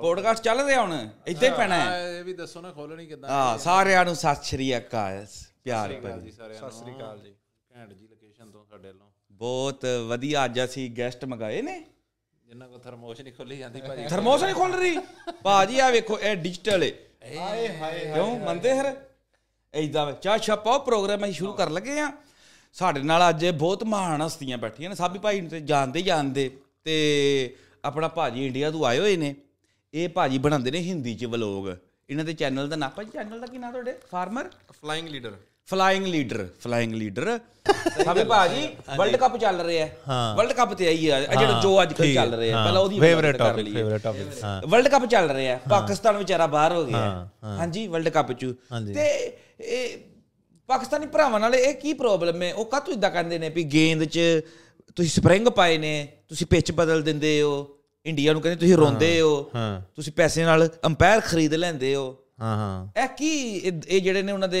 Podcast ਚੱਲ ਰਿਹਾ ਹੁਣ? ਇੱਦਾਂ ਹੀ ਪੈਣਾ ਹੈ? ਇਹ ਵੀ ਦੱਸੋ ਨਾ ਖੋਲਣੀ ਕਿੱਦਾਂ ਹਾਂ ਸਾਰਿਆਂ ਨੂੰ ਸਤਿ ਸ਼੍ਰੀ ਅਕਾਲ ਪਿਆਰ ਭਰੀ। ਸਤਿ ਸ੍ਰੀ ਅਕਾਲ ਜੀ। ਘੈਂਟ ਜੀ ਲੋਕੇਸ਼ਨ ਤੋਂ ਸਾਡੇ ਵੱਲੋਂ। ਬਹੁਤ ਵਧੀਆ ਅੱਜ ਅਸੀਂ ਗੈਸਟ ਮੰਗਾਏ ਨੇ। ਜਿੰਨਾ ਕੋ ਥਰਮੋਸ਼ ਨਹੀਂ ਖੋਲੀ ਜਾਂਦੀ ਭਾਜੀ। ਥਰਮੋਸ ਨਹੀਂ ਖੁੱਲ ਰਹੀ? ਭਾਜੀ ਆ ਵੇਖੋ ਇਹ ਡਿਜੀਟਲ ਹੈ ਹਾਏ ਹਾਏ ਕਿਉਂ? ਮੰਨਦੇ ਹਰ ਇਦਾਂ ਚਾਹ ਛਾਪਾ ਪ੍ਰੋਗਰਾਮ ਅਸੀਂ ਸ਼ੁਰੂ ਕਰਨ ਲੱਗੇ ਆ ਸਾਡੇ ਨਾਲ ਅੱਜ ਬਹੁਤ ਮਹਾਨ ਹਸਤੀਆਂ ਬੈਠੀਆਂ ਨੇ। ਸਾਬੀ ਭਾਈ ਨੂੰ ਤੇ ਜਾਣਦੇ ਜਾਣਦੇ। ਤੇ ਆਪਣਾ ਭਾਜੀ ਇੰਡੀਆ ਤੋਂ ਆਏ ਹੋਏ ਨੇ। ਇਹ ਭਾਜੀ ਬਣਾਉਂਦੇ ਨੇ ਹਿੰਦੀ ਚ ਵਲੋਗ। ਇਹਨਾਂ ਦੇ ਚੈਨਲ ਦਾ ਨਾਂ ਭਾਜੀ ਚੈਨਲ ਦਾ ਕੀ ਨਾਂ ਤੁਹਾਡੇ? Former flying leader flying leader flying leader Sabi ਭਾਜੀ? ਵਰਲਡ ਕੱਪ ਚੱਲ ਰਿਹਾ ਹੈ। ਵਰਲਡ ਕੱਪ ਤੇ ਆਈ ਹੈ ਜਿਹੜਾ ਜੋ ਅੱਜ ਕੱਲ ਚੱਲ ਰਿਹਾ ਹੈ। ਪਹਿਲਾਂ ਉਹਦੀ ਫੇਵਰੇਟ ਟਾਪਿਕ। ਫੇਵਰੇਟ ਟਾਪਿਕ ਹਾਂ। ਵਰਲਡ ਕੱਪ ਚੱਲ ਰਿਹਾ ਹੈ। ਪਾਕਿਸਤਾਨ ਵਿਚਾਰਾ ਬਾਹਰ ਹੋ ਗਿਆ ਹੈ। ਹਾਂਜੀ ਵਰਲਡ ਕੱਪ ਚ। ਤੇ ਇਹ ਪਾਕਿਸਤਾਨੀ ਭਰਾਵਾਂ ਨਾਲ ਇਹ ਕੀ ਪ੍ਰੋਬਲਮ ਹੈ? ਉਹ ਕਾਹਤੋਂ ਇਦਾਂ ਕਹਿੰਦੇ ਨੇ ਵੀ ਗੇਂਦ 'ਚ ਤੁਸੀਂ ਸਪਰਿੰਗ ਪਾਏ ਨੇ ਤੁਸੀਂ ਪਿੱਚ ਬਦਲ ਦਿੰਦੇ ਹੋ। ਇੰਡੀਆ ਨੂੰ ਕਹਿੰਦੇ ਤੁਸੀਂ ਰੋਂਦੇ ਹੋ ਤੁਸੀਂ ਪੈਸੇ ਨਾਲ ਅੰਪਾਇਰ ਖਰੀਦ ਲੈਂਦੇ ਹੋ। ਹਾਂ ਹਾਂ। ਇਹ ਕੀ ਇਹ ਜਿਹੜੇ ਨੇ ਉਹਨਾਂ ਦੇ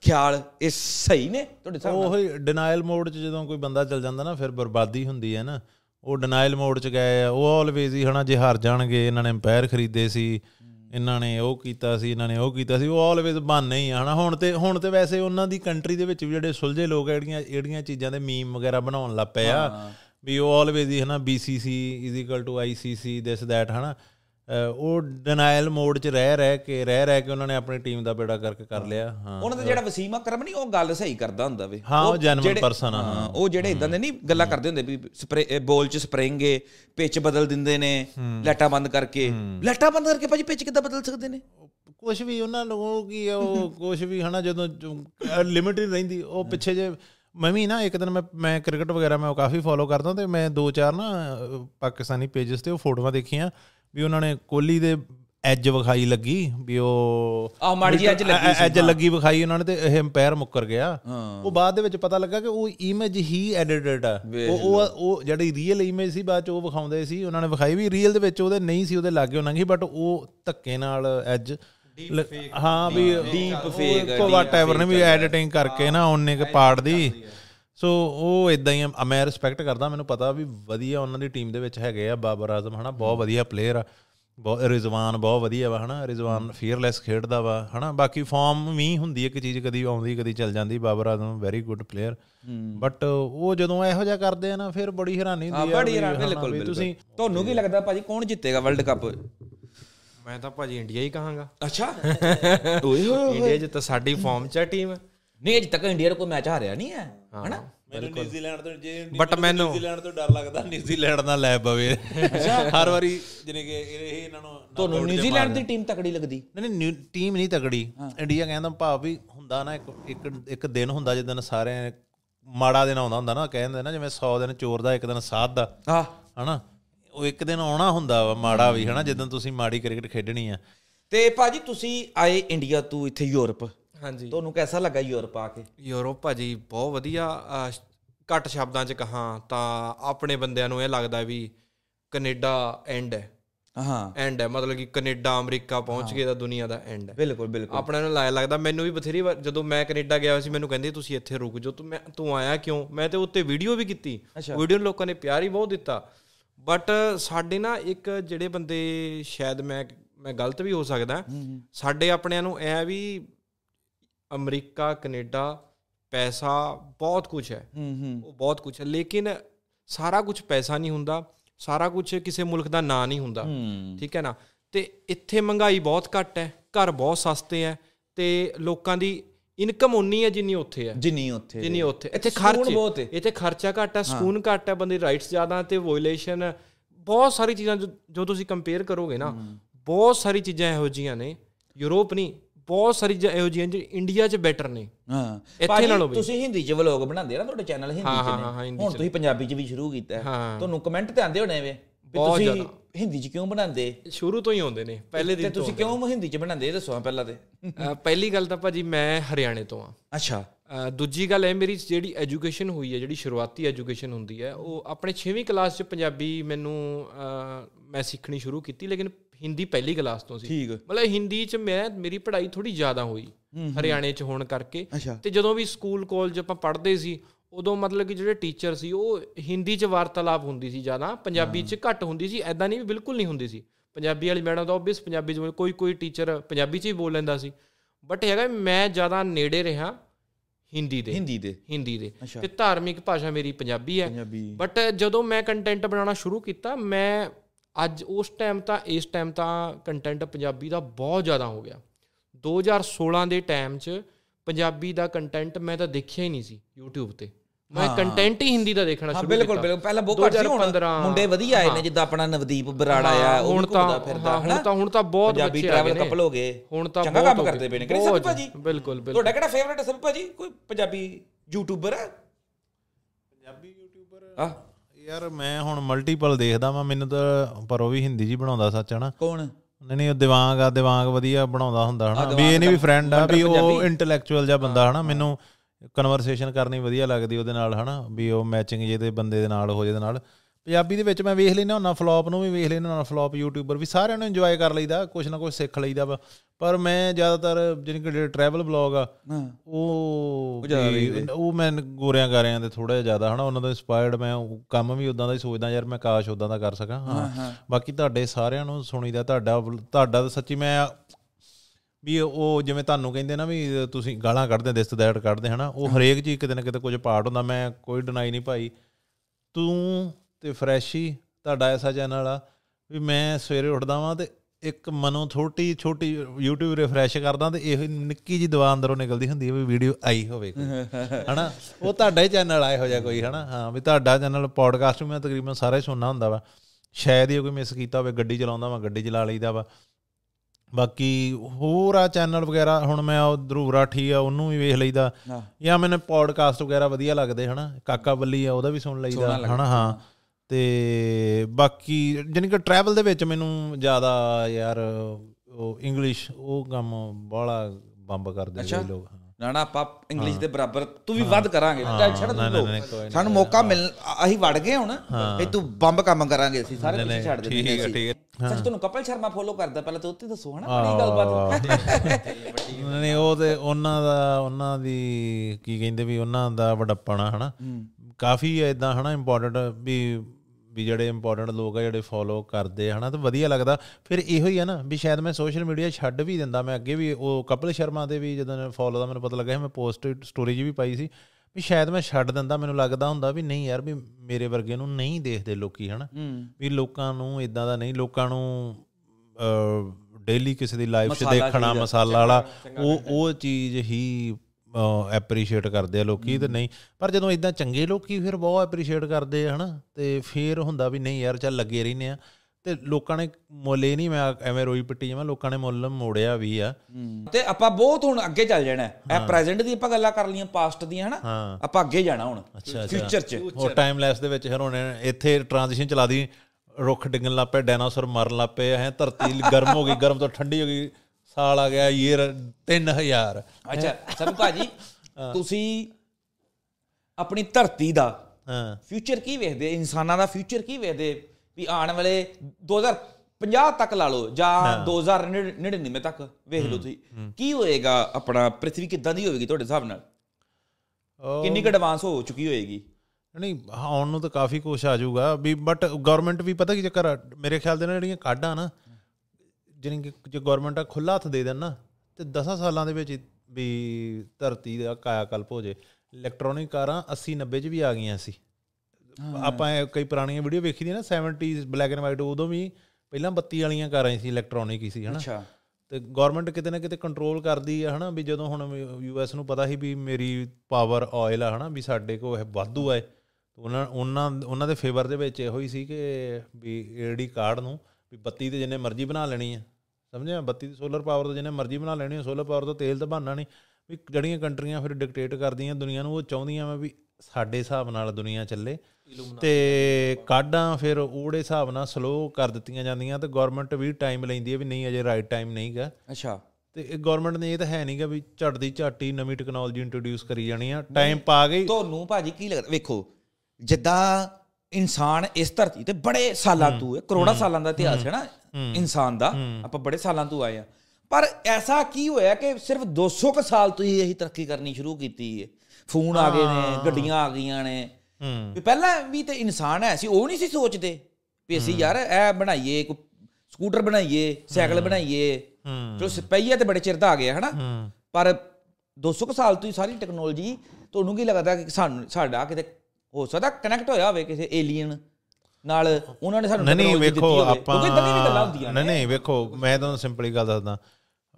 ਖਿਆਲ ਇਹ ਸਹੀ ਨੇ ਤੁਹਾਡੇ ਨਾਲ? ਉਹ ਹੀ ਡਿਨਾਈਲ ਮੋਡ 'ਚ ਜਦੋਂ ਕੋਈ ਬੰਦਾ ਚੱਲ ਜਾਂਦਾ ਨਾ ਫਿਰ ਬਰਬਾਦੀ ਹੁੰਦੀ ਹੈ ਨਾ। ਉਹ ਡਿਨਾਈਲ ਮੋਡ 'ਚ ਗਏ ਆ ਉਹ ਆਲਵੇਜ਼ ਹੀ ਹਨਾ ਜੇ ਹਾਰ ਜਾਣਗੇ ਇਹਨਾਂ ਨੇ ਅੰਪਾਇਰ ਖਰੀਦੇ ਸੀ ਇਹਨਾਂ ਨੇ ਉਹ ਕੀਤਾ ਸੀ ਇਹਨਾਂ ਨੇ ਉਹ ਕੀਤਾ ਸੀ ਉਹ ਆਲਵੇਜ਼ ਬਹਾਨੇ ਹੀ ਹਨਾ। ਹੁਣ ਤੇ ਹੁਣ ਤੇ ਵੈਸੇ ਉਹਨਾਂ ਦੀ ਕੰਟਰੀ ਦੇ ਵਿੱਚ ਵੀ ਜਿਹੜੇ ਸੁਲਝੇ ਲੋਕ ਆ ਜਿਹੜੀਆਂ ਜਿਹੜੀਆਂ ਚੀਜ਼ਾਂ ਦੇ ਮੀਮ ਵਗੈਰਾ ਬਣਾਉਣ ਲੱਗ ਪਏ ਆ ਵੀ ਉਹ ਆਲਵੇਜ਼ ਹੀ ਹਨਾ BCC ICC ਦਿਸ ਦੈਟ ਹਨਾ। ਉਹ ਡਿਨਾਈਲ ਮੋਡ 'ਚ ਰਹਿ ਰਹਿ ਕੇ ਰਹਿ ਰਹਿ ਕੇ ਉਹਨਾਂ ਨੇ ਆਪਣੀ ਟੀਮ ਦਾ ਬੇੜਾ ਕਰਕੇ ਕਰ ਲਿਆ ਹਾਂ। ਉਹਨਾਂ ਦਾ ਜਿਹੜਾ ਵਸੀਮ ਅਕਰਮ ਨਹੀਂ ਉਹ ਗੱਲ ਸਹੀ ਕਰਦਾ ਹੁੰਦਾ ਵੇ। ਹਾਂ, ਉਹ person ਆ, ਹਾਂ, ਉਹ ਜਿਹੜੇ ਇਦਾਂ ਦੇ ਨਹੀਂ ਗੱਲਾਂ ਕਰਦੇ ਹੁੰਦੇ ਵੀ ਸਪਰੇ ਬੋਲ ਚ ਸਪਰਿੰਗ ਪਿੱਚ ਬਦਲ ਦਿੰਦੇ ਨੇ ਲਾਈਟਾਂ ਬੰਦ ਕਰਕੇ। ਲਾਈਟਾਂ ਬੰਦ ਕਰਕੇ ਭਾਜੀ ਪਿੱਚ ਕਿੱਦਾਂ ਬਦਲ ਸਕਦੇ ਨੇ? ਕੁਝ ਵੀ ਉਹਨਾਂ ਉਹ ਕੀ ਉਹ ਕੁਝ ਵੀ ਹਨਾ ਜਦੋਂ ਲਿਮਿਟ ਨਹੀਂ ਰਹਿੰਦੀ ਉਹ ਪਿੱਛੇ ਜੇ ਮੈਂ ਵੀ ਨਾ ਇੱਕ ਦਿਨ ਮੈਂ ਮੈਂ ਕ੍ਰਿਕਟ ਵਗੈਰਾ ਮੈਂ ਕਾਫੀ ਫੋਲੋ ਕਰਦਾ ਤੇ ਮੈਂ ਦੋ ਚਾਰ ਨਾ ਪਾਕਿਸਤਾਨੀ ਪੇजेस ਤੇ ਉਹ ਫੋਟੋਆਂ ਦੇਖੀਆਂ ਵੀ ਉਹਨਾਂ ਨੇ ਕੋਹਲੀ ਦੇ ਐਜ ਵਿਖਾਈ ਲੱਗੀ ਵੀ ਉਹ ਆਹ ਮਾੜੀ ਜਿਹੀ edge ਲੱਗੀ ਸੀ, ਐਜ ਲੱਗੀ ਵਿਖਾਈ ਉਹਨਾਂ ਨੇ ਤੇ ਇਹ ਅੰਪਾਇਰ ਮੁੱਕਰ ਗਿਆ। ਉਹ ਬਾਅਦ ਦੇ ਵਿੱਚ ਪਤਾ ਲੱਗਾ ਕਿ ਉਹ ਇਮੇਜ ਹੀ ਐਡਿਟਡ ਆ। ਉਹ ਉਹ ਜਿਹੜੀ ਰੀਅਲ ਇਮੇਜ ਸੀ ਬਾਅਦ ਚ ਉਹ ਵਿਖਾਉਂਦੇ ਸੀ ਉਹਨਾਂ ਨੇ ਵਿਖਾਈ ਵੀ ਰੀਅਲ ਦੇ ਵਿੱਚ ਉਹਦੇ ਨਹੀਂ ਸੀ ਉਹਦੇ ਲਾਗੇ ਉਹਨਾਂ ਸੀ ਬਟ ਉਹ ਧੱਕੇ ਨਾਲ ਐਜ ਹਾਂ ਵੀ Deep fake, ਕੋ ਵਾਟਐਵਰ ਨੇ ਵੀ ਐਡੀਟਿੰਗ ਕਰਕੇ ਨਾ ਉਹਨੇ ਕੇ ਪਾੜ ਦੀ। ਸੋ ਉਹ ਇਦਾਂ ਹੀ ਆ ਮੈਂ ਰਿਸਪੈਕਟ ਕਰਦਾ ਮੈਨੂੰ ਪਤਾ ਵੀ ਵਧੀਆ ਉਹਨਾਂ ਦੀ ਟੀਮ ਦੇ ਵਿੱਚ ਹੈਗੇ ਆ ਬਾਬਰ ਆਜ਼ਮ ਹਨਾ ਬਹੁਤ ਵਧੀਆ ਪਲੇਅਰ ਆ। ਬਹੁਤ ਰਿਜ਼ਵਾਨ ਬਹੁਤ ਵਧੀਆ ਵਾ ਹਨਾ ਰਿਜ਼ਵਾਨ ਫੀਅਰਲੈਸ ਖੇਡਦਾ ਵਾ ਹਨਾ ਬਾਕੀ ਫਾਰਮ ਵੀ ਹੁੰਦੀ ਹੈ ਇੱਕ ਚੀਜ਼ ਕਦੀ ਆਉਂਦੀ ਕਦੀ ਚੱਲ ਜਾਂਦੀ Babar Azam very good player but ਉਹ ਜਦੋਂ ਇਹੋ ਜਿਹਾ ਕਰਦੇ ਆ ਨਾ ਫਿਰ ਬੜੀ ਹੈਰਾਨੀ ਹੁੰਦੀ ਆ ਬੜੀ ਹੈਰਾਨ ਬਿਲਕੁਲ ਤੁਸੀਂ ਤੁਹਾਨੂੰ ਕੀ ਲੱਗਦਾ ਭਾਜੀ ਕੌਣ ਜਿੱਤੇਗਾ ਵਰਲਡ ਕੱਪ ਮੈਂ ਤਾਂ ਭਾਜੀ ਇੰਡੀਆ ਹੀ ਕਹਾਂਗਾ। ਅੱਛਾ। ਓਏ ਹੋਏ ਇੰਡੀਆ 'ਚ ਤਾਂ ਸਾਡੀ ਫਾਰਮ 'ਚ ਹੈ ਟੀਮ ਨਹੀਂ ਅਜੇ ਤੱਕ ਇੰਡੀਆ ਦਾ ਕੋਈ ਮੈਚ ਹਾਰਿਆ ਨਹੀਂ ਹੈ ਹਨਾ? ਮੈਨੂੰ ਨਿਊਜ਼ੀਲੈਂਡ ਤੋਂ ਜੇ But ਮੈਨੂੰ- ਨਿਊਜ਼ੀਲੈਂਡ ਤੋਂ ਡਰ ਲੱਗਦਾ ਨਿਊਜ਼ੀਲੈਂਡ ਨਾਲ ਲੈ ਪਵੇ। ਹਰ ਵਾਰੀ ਜਿਵੇਂ ਕਿ ਇਹ ਇਹ ਇਹਨਾਂ ਨੂੰ ਤੁਹਾਨੂੰ ਨਿਊਜ਼ੀਲੈਂਡ ਦੀ ਟੀਮ ਤਕੜੀ ਲੱਗਦੀ? ਨਹੀਂ ਨਹੀਂ ਟੀਮ ਨਹੀਂ ਤਗੜੀ ਇੰਡੀਆ ਕਹਿੰਦਾ ਭਾਵ ਵੀ ਹੁੰਦਾ ਨਾ ਇੱਕ ਇੱਕ ਇੱਕ ਦਿਨ ਹੁੰਦਾ ਜਿੱਦਨ ਸਾਰੇ ਮਾੜਾ ਦਿਨ ਆਉਂਦਾ ਹੁੰਦਾ ਨਾ ਕਹਿੰਦੇ ਨਾ ਜਿਵੇਂ 100 ਦਿਨ ਚੋਰ ਦਾ ਇੱਕ ਦਿਨ ਸਾਧ ਦਾ ਆ ਹਨਾ? ਉਹ ਇੱਕ ਦਿਨ ਆਉਣਾ ਹੁੰਦਾ ਵਾ ਮਾੜਾ ਵੀ ਹਨਾ ਜਦੋਂ ਤੁਸੀਂ ਮਾੜੀ ਕ੍ਰਿਕਟ ਖੇਡਣੀ ਆ। ਤੇ ਭਾਜੀ ਤੁਸੀਂ ਆਏ ਇੰਡੀਆ ਤੋਂ ਇੱਥੇ ਯੂਰਪ। ਹਾਂਜੀ। ਤੁਹਾਨੂੰ ਕਿਹਦਾ ਲੱਗਾ ਯੂਰਪ ਆ ਕੇ? ਯੂਰਪ ਭਾਜੀ ਬਹੁਤ ਵਧੀਆ। ਘੱਟ ਸ਼ਬਦਾਂ 'ਚ ਕਹਾਂ ਤਾਂ ਆਪਣੇ ਬੰਦਿਆਂ ਨੂੰ ਇਹ ਲੱਗਦਾ ਵੀ ਕੈਨੇਡਾ ਐਂਡ ਹੈ। ਹਾਂ। ਐਂਡ ਹੈ ਮਤਲਬ ਕਿ ਕੈਨੇਡਾ ਅਮਰੀਕਾ ਪਹੁੰਚ ਗਏ ਤਾਂ ਦੁਨੀਆ ਦਾ ਐਂਡ ਹੈ। ਬਿਲਕੁਲ ਬਿਲਕੁਲ। ਆਪਣਾ ਨੂੰ ਲਾਇਆ ਲੱਗਦਾ ਮੈਨੂੰ ਵੀ ਬਥੇਰੀ ਵਾਰ ਜਦੋਂ ਮੈਂ ਕੈਨੇਡਾ ਗਿਆ ਸੀ ਮੈਨੂੰ ਕਹਿੰਦੇ ਤੁਸੀਂ ਇੱਥੇ ਰੁਕ ਜਾਓ ਤੂੰ ਮੈਂ ਤੂੰ ਆਇਆ ਕਿਉਂ? ਮੈਂ ਤੇ ਉੱਤੇ ਵੀਡੀਓ ਵੀ ਕੀਤੀ। ਵੀਡੀਓ ਨੂੰ ਲੋਕਾਂ ਨੇ ਪਿਆਰ ਹੀ ਬਹੁਤ ਦਿੱਤਾ। ਬਟ ਸਾਡੇ ਨਾ ਇੱਕ ਜਿਹੜੇ ਬੰਦੇ ਸ਼ਾਇਦ ਮੈਂ ਮੈਂ ਗਲਤ ਵੀ ਹੋ ਸਕਦਾ। ਸਾਡੇ ਆਪਣਿਆਂ ਨੂੰ ਐ ਵੀ ਅਮਰੀਕਾ ਕੈਨੇਡਾ ਪੈਸਾ ਬਹੁਤ ਕੁਝ ਹੈ। ਉਹ ਬਹੁਤ ਕੁਝ ਹੈ। ਲੇਕਿਨ ਸਾਰਾ ਕੁਝ ਪੈਸਾ ਨਹੀਂ ਹੁੰਦਾ। ਸਾਰਾ ਕੁਝ ਕਿਸੇ ਮੁਲਕ ਦਾ ਨਾਂ ਨਹੀਂ ਹੁੰਦਾ। ਠੀਕ ਹੈ ਨਾ? ਤੇ ਇੱਥੇ ਮਹਿੰਗਾਈ ਬਹੁਤ ਘੱਟ ਹੈ। ਘਰ ਬਹੁਤ ਸਸਤੇ ਹੈ। ਤੇ ਲੋਕਾਂ ਦੀ ਇਨਕਮ ਉਨੀ ਹੈ ਜਿੰਨੀ ਉੱਥੇ ਹੈ। ਜਿੰਨੀ ਉੱਥੇ ਜਿੰਨੀ ਉੱਥੇ। ਇੱਥੇ ਖਰਚ ਬਹੁਤ ਹੈ। ਇੱਥੇ ਖਰਚਾ ਘੱਟ ਹੈ ਸਕੂਨ ਘੱਟ ਹੈ ਬੰਦੇ ਰਾਈਟਸ ਜ਼ਿਆਦਾ ਤੇ ਵੋਇਲੇਸ਼ਨ ਬਹੁਤ ਸਾਰੀ ਚੀਜ਼ਾਂ ਜੋ- ਤੁਸੀਂ ਕੰਪੇਅਰ ਕਰੋਗੇ ਨਾ ਬਹੁਤ ਸਾਰੀ ਚੀਜ਼ਾਂ ਇਹੋ ਜੀਆਂ ਨੇ। ਯੂਰਪ ਨਹੀਂ ਬਹੁਤ ਸਾਰੀ ਇਹੋ ਜੀਆਂ ਜਿਹੜੀ ਇੰਡੀਆ 'ਚ ਬੈਟਰ ਨੇ। ਹਾਂ। ਇੱਥੇ ਨਾਲੋਂ ਵੀ। ਤੁਸੀਂ ਹਿੰਦੀ ਚ ਵਲੌਗ ਬਣਾਉਂਦੇ ਨਾ ਤੁਹਾਡੇ ਚੈਨਲ ਹਿੰਦੀ ਚ ਨੇ। ਹੁਣ ਤੁਸੀਂ ਪੰਜਾਬੀ ਚ ਵੀ ਸ਼ੁਰੂ ਕੀਤਾ। ਤੁਹਾਨੂੰ ਕਮੈਂਟ ਤੇ ਆਉਂਦੇ ਹੋਣੇ ਵੀ ਬਹੁਤ ਜ਼ਿਆਦਾ। ਹਿੰਦੀ ਚ ਕਿਉਂ ਬਣਾਉਂਦੇ? ਸ਼ੁਰੂ ਤੋਂ ਹੀ ਆਉਂਦੇ ਨੇ ਪਹਿਲੇ ਦਿਨ ਤੋਂ ਤੁਸੀਂ ਕਿਉਂ ਹਿੰਦੀ ਚ ਬਣਾਉਂਦੇ? ਇਹ ਦੱਸੋ ਪਹਿਲਾਂ ਤੇ। ਪਹਿਲੀ ਗੱਲ ਤਾਂ ਭਾਜੀ ਮੈਂ ਹਰਿਆਣੇ ਤੋਂ ਆ ਅੱਛਾ। ਦੂਜੀ ਗੱਲ ਹੈ ਮੇਰੀ ਜਿਹੜੀ ਐਜੂਕੇਸ਼ਨ ਹੋਈ ਹੈ ਜਿਹੜੀ ਸ਼ੁਰੂਆਤੀ ਐਜੂਕੇਸ਼ਨ ਹੁੰਦੀ ਹੈ ਉਹ ਆਪਣੇ 6ਵੀਂ ਕਲਾਸ 'ਚ ਪੰਜਾਬੀ ਮੈਨੂੰ ਮੈਂ ਸਿੱਖਣੀ ਸ਼ੁਰੂ ਕੀਤੀ ਲੇਕਿਨ ਹਿੰਦੀ ਪਹਿਲੀ ਕਲਾਸ ਤੋਂ ਸੀ। ਮਤਲਬ ਹਿੰਦੀ 'ਚ ਮੈਂ ਮੇਰੀ ਪੜ੍ਹਾਈ ਥੋੜੀ ਜ਼ਿਆਦਾ ਹੋਈ ਹਰਿਆਣੇ 'ਚ ਹੋਣ ਕਰਕੇ। ਤੇ ਜਦੋਂ ਵੀ ਸਕੂਲ ਕਾਲਜ ਆਪਾਂ ਪੜ੍ਹਦੇ ਸੀ ਉਦੋਂ ਮਤਲਬ ਕਿ ਜਿਹੜੇ ਟੀਚਰ ਸੀ ਉਹ ਹਿੰਦੀ 'ਚ ਵਾਰਤਾਲਾਪ ਹੁੰਦੀ ਸੀ ਜ਼ਿਆਦਾ ਪੰਜਾਬੀ 'ਚ ਘੱਟ ਹੁੰਦੀ ਸੀ ਐਦਾਂ ਨਹੀਂ ਵੀ ਬਿਲਕੁਲ ਨਹੀਂ ਹੁੰਦੀ ਸੀ। ਪੰਜਾਬੀ ਵਾਲੀ ਮੈਡਮ ਤਾਂ ਆਬਵੀਅਸ ਪੰਜਾਬੀ ਚ ਕੋਈ ਕੋਈ ਟੀਚਰ ਪੰਜਾਬੀ ਚ ਹੀ ਬੋਲ ਲੈਂਦਾ ਸੀ। ਬਟ ਹੈਗਾ ਮੈਂ ਜ਼ਿਆਦਾ ਨੇੜੇ ਰਿਹਾ ਹਿੰਦੀ ਦੇ। ਹਿੰਦੀ ਦੇ। ਹਿੰਦੀ ਦੇ। ਤੇ ਧਾਰਮਿਕ ਭਾਸ਼ਾ ਮੇਰੀ ਪੰਜਾਬੀ ਹੈ। ਬਟ ਜਦੋਂ ਮੈਂ ਕੰਟੈਂਟ ਬਣਾਉਣਾ ਸ਼ੁਰੂ ਕੀਤਾ ਮੈਂ ਅੱਜ ਉਸ ਟਾਈਮ ਤਾਂ ਇਸ ਟਾਈਮ ਤਾਂ ਕੰਟੈਂਟ ਪੰਜਾਬੀ ਦਾ ਬਹੁਤ ਜ਼ਿਆਦਾ ਹੋ ਗਿਆ। 2016 ਦੇ ਟਾਈਮ 'ਚ ਪੰਜਾਬੀ ਦਾ ਕੰਟੈਂਟ ਮੈਂ ਤਾਂ ਦੇਖਿਆ ਹੀ ਨਹੀਂ ਸੀ YouTube ਤੇ। ਮੈਂ ਕੰਟੈਂਟ ਹੀ ਹਿੰਦੀ ਦਾ ਦੇਖਣਾ ਸ਼ੁਰੂ ਬਿਲਕੁਲ ਕੀਤਾ। ਬਿਲਕੁਲ। ਪਹਿਲਾਂ ਬਹੁਤ ਘੱਟ ਸੀ ਹੁਣ 2015 ਮੁੰਡੇ ਵਧੀਆ ਆਏ ਨੇ ਜਿੱਦਾਂ ਆਪਣਾ ਨਵਦੀਪ ਬਰਾੜ ਆਇਆ ਉਹ ਵੀ ਘੁੰਮਦਾ ਫਿਰਦਾ ਹੁਣ ਤਾਂ ਹੁਣ ਤਾਂ ਬਹੁਤ ਬੱਚੇ ਆ ਟਰੈਵਲ ਗਏ ਨੇ। ਕਪਲ ਹੋ ਗਏ। ਹੁਣ ਤਾਂ ਚੰਗਾ ਬਹੁਤ ਕੰਮ ਕਰਦੇ। ਪਏ ਨੇ। ਕਿਹੜੇ ਸਭ ਭਾਜੀ? ਬਿਲਕੁਲ ਬਿਲਕੁਲ। ਤੁਹਾਡਾ ਕਿਹੜਾ ਫੇਵਰਟ ਹੈ ਸਭ ਭਾਜੀ ਕੋਈ ਪੰਜਾਬੀ ਯੂਟਿਊਬਰ ਹੈ ਪੰਜਾਬੀ ਯੂਟਿਊਬਰ ਆ ਯਾਰ ਮੈਂ ਹੁਣ ਮਲਟੀਪਲ ਦੇਖਦਾ ਵਾਂ। ਮੈਨੂੰ ਤਾਂ ਪਰ ਉਹ ਵੀ ਹਿੰਦੀ ਹੀ ਬਣਾਉਂਦਾ ਸੱਚ ਹਨਾ? ਕੌਣ? ਨਹੀਂ ਨਹੀਂ ਉਹ ਦਿਵਾਂਗ ਆ ਦਿਵਾਂਗ ਵਧੀਆ ਬਣਾਉਂਦਾ ਹੁੰਦਾ ਹਨਾ? ਵੀ ਇਹ ਨਹੀਂ ਵੀ ਫਰੈਂਡ ਆ ਵੀ ਉਹ। ਇੰਟੈਲੈਕਚੁਅਲ ਜਿਹਾ ਬੰਦਾ ਹਨਾ? ਮੈਨੂੰ ਕਨਵਰਸੇਸ਼ਨ ਕਰਨੀ ਵਧੀਆ ਲੱਗਦੀ ਉਹਦੇ ਨਾਲ ਹਨਾ? ਵੀ ਉਹ ਮੈਚਿੰਗ ਜੇ ਤੇ ਬੰਦੇ ਦੇ ਨਾਲ ਹੋ ਜੇ ਦੇ ਨਾਲ। ਪੰਜਾਬੀ ਦੇ ਵਿੱਚ ਮੈਂ ਵੇਖ ਲੈਣਾ ਹੁੰਦਾ ਫਲॉप ਨੂੰ ਵੀ ਵੇਖ ਲੈਣਾ ਹੁੰਦਾ ਫਲॉप ਯੂਟਿਊਬਰ ਵੀ ਸਾਰਿਆਂ ਨੂੰ ਇੰਜੋਏ ਕਰ ਲਈਦਾ ਕੁਛ ਨਾ ਕੁਛ ਸਿੱਖ ਲਈਦਾ ਵਾ। ਪਰ ਮੈਂ ਜ਼ਿਆਦਾਤਰ ਜਿਹਨੇ ਕਿ ਜਿਹੜੇ ਟਰੈਵਲ ਬਲੌਗ ਆ ਉਹ। ਉਹ ਮੈਂ ਗੋਰਿਆਂ ਗਾਰਿਆਂ ਦੇ ਥੋੜਾ ਜ਼ਿਆਦਾ ਹਨਾ? ਉਹਨਾਂ ਤੋਂ ਇਨਸਪਾਇਰਡ ਮੈਂ ਉਹ ਕੰਮ ਵੀ ਉਦਾਂ ਦਾ ਹੀ ਸੋਚਦਾ ਯਾਰ ਮੈਂ ਕਾਸ਼ ਉਦਾਂ ਦਾ ਕਰ ਸਕਾਂ ਹਾਂ। ਬਾਕੀ ਤੁਹਾਡੇ ਸਾਰਿਆਂ ਨੂੰ ਸੁਣੀਦਾ ਤੁਹਾਡਾ ਤੁਹਾਡਾ ਤਾਂ ਸੱਚੀ ਮੈਂ ਵੀ ਉਹ ਜਿਵੇਂ ਤੁਹਾਨੂੰ ਕਹਿੰਦੇ ਨਾ ਵੀ ਤੁਸੀਂ ਗਾਲਾਂ ਕੱਢਦੇ, ਦਿਸ ਦੈਟ ਕੱਢਦੇ, ਹਨਾ, ਉਹ ਹਰੇਕ ਚੀਜ਼ ਕਿਤੇ ਨਾ ਕਿਤੇ ਕੁਝ ਪਾਰਟ ਹੁੰਦਾ, ਮੈਂ ਕੋਈ ਡਿਨਾਈ ਨਹੀਂ ਭਾਈ। ਤੂੰ ਤੇ ਫਰੈਸ਼ੀ ਤੁਹਾਡਾ ਐਸਾ ਚੈਨਲ ਆ ਵੀ ਮੈਂ ਸਵੇਰੇ ਉੱਠਦਾ ਵਾਂ ਤੇ ਇੱਕ ਮਨੋਂ ਛੋਟੀ ਛੋਟੀ YouTube ਰਿਫਰੈਸ਼ ਕਰਦਾ ਤੇ ਇਹ ਨਿੱਕੀ ਜੀ ਦਵਾ ਅੰਦਰੋਂ ਨਿਕਲਦੀ ਹੁੰਦੀ ਹੈ ਵੀ ਵੀਡੀਓ ਆਈ ਹੋਵੇ ਕੋਈ, ਹਨਾ। ਉਹ ਤੁਹਾਡਾ ਹੀ ਚੈਨਲ ਆ ਇਹੋ ਜਿਹਾ ਕੋਈ, ਹਨਾ। ਹਾਂ, ਵੀ ਤੁਹਾਡਾ ਚੈਨਲ ਪੋਡਕਾਸਟ ਵੀ ਮੈਂ ਤਕਰੀਬਨ ਸਾਰਾ ਹੀ ਸੁਣਨਾ ਹੁੰਦਾ ਵਾ। ਸ਼ਾਇਦ ਹੀ ਕੋਈ ਮਿਸ ਕੀਤਾ ਹੋਵੇ, ਗੱਡੀ ਚਲਾਉਂਦਾ ਵਾ, ਗੱਡੀ ਚਲਾ ਲਈਦਾ ਵਾ। ਬਾਕੀ ਹੋਰ ਆ ਚੈਨਲ ਵਗੈਰਾ ਹੁਣ ਮੈਂ ਉਹ ਧਰੂਵ ਰਾਠੀ ਆ ਉਹਨੂੰ ਵੀ ਵੇਖ ਲਈਦਾ। ਜਾਂ ਮੈਨੂੰ ਪੋਡਕਾਸਟ ਵਗੈਰਾ ਵਧੀਆ ਲੱਗਦੇ ਹਨਾ? ਕਾਕਾ ਬੱਲੀ ਆ ਉਹਦਾ ਵੀ ਸੁਣ ਲਈਦਾ ਹਨਾ? ਹਾਂ। ਤੇ ਬਾਕੀ ਜਾਣੀ ਕਿ ਟਰੈਵਲ ਦੇ ਵਿੱਚ ਮੈਨੂੰ ਜ਼ਿਆਦਾ ਯਾਰ ਉਹ ਇੰਗਲਿਸ਼ ਉਹ ਕੰਮ ਬਾਹਲਾ ਬੰਬ ਕਰਦੇ। ਕਈ ਲੋਕ ਹਾਂ। ਨਾ ਨਾ ਆਪਾਂ ਇੰਗਲਿਸ਼ ਦੇ ਬਰਾਬਰ ਤੂੰ ਵੀ ਵੱਧ ਕਰਾਂਗੇ ਕੋਈ ਲਓ। ਨਹੀਂ। ਸਾਨੂੰ ਮੌਕਾ ਮਿਲ ਅਸੀਂ ਵੜ ਗਏ ਹੁਣ ਇਹ ਤੂੰ ਬੰਬ ਕੰਮ ਕਰਾਂਗੇ ਅਸੀਂ ਸਾਰੇ ਨਹੀਂ, ਛੱਡ ਦਿੰਦੇ ਠੀਕ ਹੈ। ਠੀਕ ਸੱਚ ਤੁਹਾਨੂੰ ਕਪਲ ਸ਼ਰਮਾ ਫੋਲੋ ਕਰਦਾ ਪਹਿਲਾਂ ਤਾਂ ਉੱਤੇ ਦੱਸੋ ਹਨਾ ਬੜੀ ਗੱਲਬਾਤ। ਨਹੀਂ ਉਹ ਤੇ ਉਹਨਾਂ ਦਾ ਉਹਨਾਂ ਦੀ ਕੀ ਕਹਿੰਦੇ ਵੀ ਉਹਨਾਂ ਦਾ ਵਡੱਪਣ ਹਨਾ। ਕਾਫੀ ਇਦਾਂ ਹਨਾ ਇੰਪੋਰਟੈਂਟ ਵੀ ਵੀ ਜਿਹੜੇ ਇੰਪੋਰਟੈਂਟ ਲੋਕ ਆ ਜਿਹੜੇ ਫੋਲੋ ਕਰਦੇ ਹਨਾ ਤਾਂ ਵਧੀਆ ਲੱਗਦਾ। ਫਿਰ ਇਹੋ ਹੀ ਆ ਨਾ ਵੀ ਸ਼ਾਇਦ ਮੈਂ ਸੋਸ਼ਲ ਮੀਡੀਆ ਛੱਡ ਵੀ ਦਿੰਦਾ ਮੈਂ ਅੱਗੇ ਵੀ ਉਹ ਕਪਲ ਸ਼ਰਮਾ ਦੇ ਵੀ ਜਦੋਂ ਫੋਲੋ ਦਾ ਮੈਨੂੰ ਪਤਾ ਲੱਗਾ ਮੈਂ ਪੋਸਟ ਸਟੋਰੀ 'ਚ ਵੀ ਪਾਈ ਸੀ ਵੀ ਸ਼ਾਇਦ ਮੈਂ ਛੱਡ ਦਿੰਦਾ ਮੈਨੂੰ ਲੱਗਦਾ ਹੁੰਦਾ ਵੀ ਨਹੀਂ ਯਾਰ ਵੀ ਮੇਰੇ ਵਰਗੇ ਨੂੰ ਨਹੀਂ ਦੇਖਦੇ ਲੋਕੀ ਹਨਾ। ਵੀ ਲੋਕਾਂ ਨੂੰ ਇਦਾਂ ਦਾ ਨਹੀਂ ਲੋਕਾਂ ਨੂੰ ਡੇਲੀ ਕਿਸੇ ਦੀ ਲਾਈਫ 'ਚ ਦੇਖਣਾ। ਮਸਾਲਾ ਵਾਲਾ ਉਹ ਉਹ ਚੀਜ਼ ਹੀ ਐਪਰੀਸ਼ੀਏਟ ਕਰਦੇ ਆ ਲੋਕੀ ਤੇ ਨਹੀਂ। ਪਰ ਜਦੋਂ ਇਦਾਂ ਚੰਗੇ ਲੋਕੀ ਫਿਰ ਬਹੁਤ ਐਪਰੀਸ਼ੀਏਟ ਕਰਦੇ ਆ ਹਨਾ? ਤੇ ਫਿਰ ਹੁੰਦਾ ਵੀ ਨਹੀਂ ਯਾਰ ਚੱਲ ਲੱਗੇ ਰਹਿੰਦੇ ਆ। ਤੇ ਲੋਕਾਂ ਨੇ ਮੁੱਲ ਨਹੀਂ ਮੈਂ ਐਵੇਂ ਰੋਈ ਪਿੱਟੀ ਜਾਵਾਂ ਲੋਕਾਂ ਨੇ ਮੁੱਲ ਮੋੜਿਆ ਵੀ ਆ। ਤੇ ਆਪਾਂ ਬਹੁਤ ਹੁਣ ਅੱਗੇ ਚੱਲ ਜਾਣਾ। ਇਹ ਪ੍ਰੈਜ਼ੈਂਟ ਦੀ ਆਪਾਂ ਗੱਲਾਂ ਕਰ ਲਈਆਂ ਪਾਸਟ ਦੀਆਂ ਹਨਾ। ਆਪਾਂ ਅੱਗੇ ਜਾਣਾ ਹੁਣ ਫਿਊਚਰ 'ਚ। ਉਹ ਟਾਈਮ ਲੈਸ ਦੇ ਵਿੱਚ ਫਿਰ ਹੁਣ ਇੱਥੇ ਟ੍ਰਾਂਜੀਸ਼ਨ ਚਲਾ ਦੀ ਰੁੱਖ ਡਿੱਗਣ ਲੱਗ ਪਏ ਡਾਇਨਾਸੌਰ ਮਰਨ ਪਏ ਹੈ ਧਰਤੀ ਗਰਮ ਹੋ ਗਈ ਗਰਮ ਤੋਂ ਠੰਡੀ ਹੋ ਗਈ। ਸਾਲ ਆ ਗਿਆ ਈਅਰ 3000 ਅੱਛਾ ਸਭ ਭਾਜੀ ਤੁਸੀਂ ਆਪਣੀ ਧਰਤੀ ਦਾ ਹਾਂ। ਫਿਊਚਰ ਕੀ ਵੇਖਦੇ? ਇਨਸਾਨਾਂ ਦਾ ਫਿਊਚਰ ਕੀ ਵੇਖਦੇ? ਵੀ ਆਉਣ ਵਾਲੇ 2050 ਤੱਕ ਲਾ ਲਓ ਜਾਂ 2099 ਤੱਕ ਵੇਖ ਲਓ ਤੁਸੀਂ। ਕੀ ਹੋਏਗਾ ਆਪਣਾ? ਪ੍ਰithvi ਕਿੱਦਾਂ ਦੀ ਹੋਵੇਗੀ ਤੁਹਾਡੇ ਹਿਸਾਬ ਨਾਲ? ਕਿੰਨੀ ਕੁ ਐਡਵਾਂਸ ਹੋ ਚੁੱਕੀ ਹੋਏਗੀ? ਨਹੀਂ ਆਉਣ ਨੂੰ ਤਾਂ ਕਾਫੀ ਕੁਝ ਆ ਜਾਊਗਾ। ਵੀ ਬਟ ਗਵਰਨਮੈਂਟ ਵੀ ਪਤਾ ਕੀ ਚੱਕਰ ਮੇਰੇ ਖਿਆਲ ਦੇ ਨਾਲ ਜਿਹੜੀਆਂ ਕਾਢਾਂ ਨਾ ਜਿਹਨੇ ਕਿ ਜੇ ਗਵਰਨਮੈਂਟ ਆ ਖੁੱਲਾ ਹੱਥ ਦੇ ਦੇਣ ਨਾ ਤੇ 10 ਸਾਲਾਂ ਦੇ ਵਿੱਚ ਵੀ ਧਰਤੀ ਦਾ ਕਾਇਆ ਕਲਪ ਹੋ ਜੇ। ਇਲੈਕਟ੍ਰੋਨਿਕ ਕਾਰਾਂ 80 90 ਚ ਵੀ ਆ ਗਈਆਂ ਸੀ। ਆਪਾਂ ਇਹ ਕਈ ਪੁਰਾਣੀਆਂ ਵੀਡੀਓ ਵੇਖੀ ਦੀਆਂ ਨਾ 70s ਬਲੈਕ ਐਂਡ ਵਾਈਟ ਉਦੋਂ ਵੀ ਪਹਿਲਾਂ ਬੱਤੀ ਵਾਲੀਆਂ ਕਾਰਾਂ ਸੀ ਇਲੈਕਟ੍ਰੋਨਿਕ ਹੀ ਸੀ ਹਨਾ। ਅੱਛਾ। ਤੇ ਗਵਰਨਮੈਂਟ ਕਿਤੇ ਨਾ ਕਿਤੇ ਕੰਟਰੋਲ ਕਰਦੀ ਆ ਹਨਾ ਵੀ ਜਦੋਂ ਹੁਣ ਯੂਐਸ ਨੂੰ ਪਤਾ ਸੀ ਵੀ ਮੇਰੀ ਪਾਵਰ ਆਇਲ ਆ ਹਨਾ ਵੀ ਸਾਡੇ ਕੋਲ ਇਹ ਵਾਧੂ ਆ ਉਹਨਾਂ ਉਹਨਾਂ ਉਹਨਾਂ ਦੇ ਫੇਵਰ ਦੇ ਵਿੱਚ ਇਹੋ ਹੀ ਸੀ ਕਿ ਵੀ ਏਡੀ ਕਾਰਡ ਨੂੰ ਵੀ ਬੱਤੀ ਤੇ ਜਿੰਨੇ ਮਰਜ਼ੀ ਬਣਾ ਲੈਣੀ ਆ। ਸਮਝਿਆ ਬੱਤੀ ਤੇ ਸੋਲਰ ਪਾਵਰ ਤੋਂ ਜਿੰਨੇ ਮਰਜ਼ੀ ਬਣਾ ਲੈਣੀ ਆ ਸੋਲਰ ਪਾਵਰ ਤੋਂ ਤੇਲ ਤਾਂ ਬਣਨਾ ਨਹੀਂ। ਵੀ ਜਿਹੜੀਆਂ ਕੰਟਰੀਆਂ ਫਿਰ ਡਿਕਟੇਟ ਕਰਦੀਆਂ ਦੁਨੀਆ ਨੂੰ ਉਹ ਚਾਹੁੰਦੀਆਂ ਵਾ ਵੀ ਸਾਡੇ ਹਿਸਾਬ ਨਾਲ ਦੁਨੀਆ ਚੱਲੇ। ਤੇ ਕਾਢਾਂ ਫਿਰ ਉਹਦੇ ਹਿਸਾਬ ਨਾਲ ਸਲੋ ਕਰ ਦਿੱਤੀਆਂ ਜਾਂਦੀਆਂ ਤੇ ਗਵਰਨਮੈਂਟ ਵੀ ਟਾਈਮ ਲੈਂਦੀ ਹੈ ਵੀ ਨਹੀਂ ਅਜੇ ਰਾਈਟ ਟਾਈਮ ਨਹੀਂਗਾ ਅੱਛਾ। ਤੇ ਇਹ ਗਵਰਨਮੈਂਟ ਨੇ ਇਹ ਤਾਂ ਹੈ ਨਹੀਂਗਾ ਵੀ ਝਟ ਦੀ ਝਾਟੀ ਨਵੀਂ ਟੈਕਨੋਲੋਜੀ ਇੰਟਰੋਡਿਊਸ ਕਰੀ ਜਾਣੀ ਆ। ਟਾਈਮ ਪਾ ਗਈ। ਤੁਹਾਨੂੰ ਭਾਜੀ ਕੀ ਲੱਗਦਾ? ਵੇਖੋ ਜਿੱਦਾਂ ਇਨਸਾਨ ਇਸ ਧਰਤੀ ਤੇ ਬੜੇ ਸਾਲਾਂ ਤੋਂ ਹੈ ਕਰੋੜਾਂ ਸਾਲਾਂ ਦਾ ਇਤਿਹਾਸ ਹੈ। ਨਾ ਇਨਸਾਨ ਦਾ ਆਪਾਂ ਬੜੇ ਸਾਲਾਂ ਤੋਂ ਆਏ ਆ ਪਰ ਐਸਾ ਕੀ ਹੋਇਆ ਕਿ ਸਿਰਫ 200 ਕੁ ਸਾਲ ਤੋਂ ਹੀ ਇਹੀ ਤਰੱਕੀ ਕਰਨੀ ਸ਼ੁਰੂ ਕੀਤੀ ਹੈ। ਫੋਨ ਆ ਗਏ ਨੇ ਗੱਡੀਆਂ ਆ ਗਈਆਂ ਨੇ। ਵੀ ਪਹਿਲਾਂ ਵੀ ਤੇ ਇਨਸਾਨ ਹੈ ਸੀ ਉਹ ਨਹੀਂ ਸੀ ਸੋਚਦੇ ਵੀ ਅਸੀਂ ਯਾਰ ਇਹ ਬਣਾਈਏ ਕੋਈ ਸਕੂਟਰ ਬਣਾਈਏ ਸਾਈਕਲ ਬਣਾਈਏ ਚਲੋ ਸਪਈਆ ਤੇ ਬੜੇ ਚਿਰ ਦਾ ਆ ਗਿਆ ਹਨਾ। ਪਰ 200 ਕੁ ਸਾਲ ਤੋਂ ਹੀ ਸਾਰੀ ਟੈਕਨੋਲੋਜੀ ਤੁਹਾਨੂੰ ਕੀ ਲੱਗਦਾ ਕਿ ਸਾਨੂੰ ਸਾਡਾ ਕਿਤੇ ਹੋ ਸਕਦਾ ਕਨੈਕਟ ਹੋਇਆ ਹੋਵੇ ਕਿਸੇ ਏਲੀਅਨ ਨਾਲ ਉਹਨਾਂ ਨੇ ਸਾਨੂੰ ਨਹੀਂ ਵੇਖੋ। ਆਪਾਂ ਕਿਉਂਕਿ ਇਦਾਂ ਦੀਆਂ ਗੱਲਾਂ ਹੁੰਦੀਆਂ ਨਹੀਂ ਨਹੀਂ ਵੇਖੋ ਮੈਂ ਤੁਹਾਨੂੰ ਸਿੰਪਲੀ ਗੱਲ ਦੱਸਦਾ।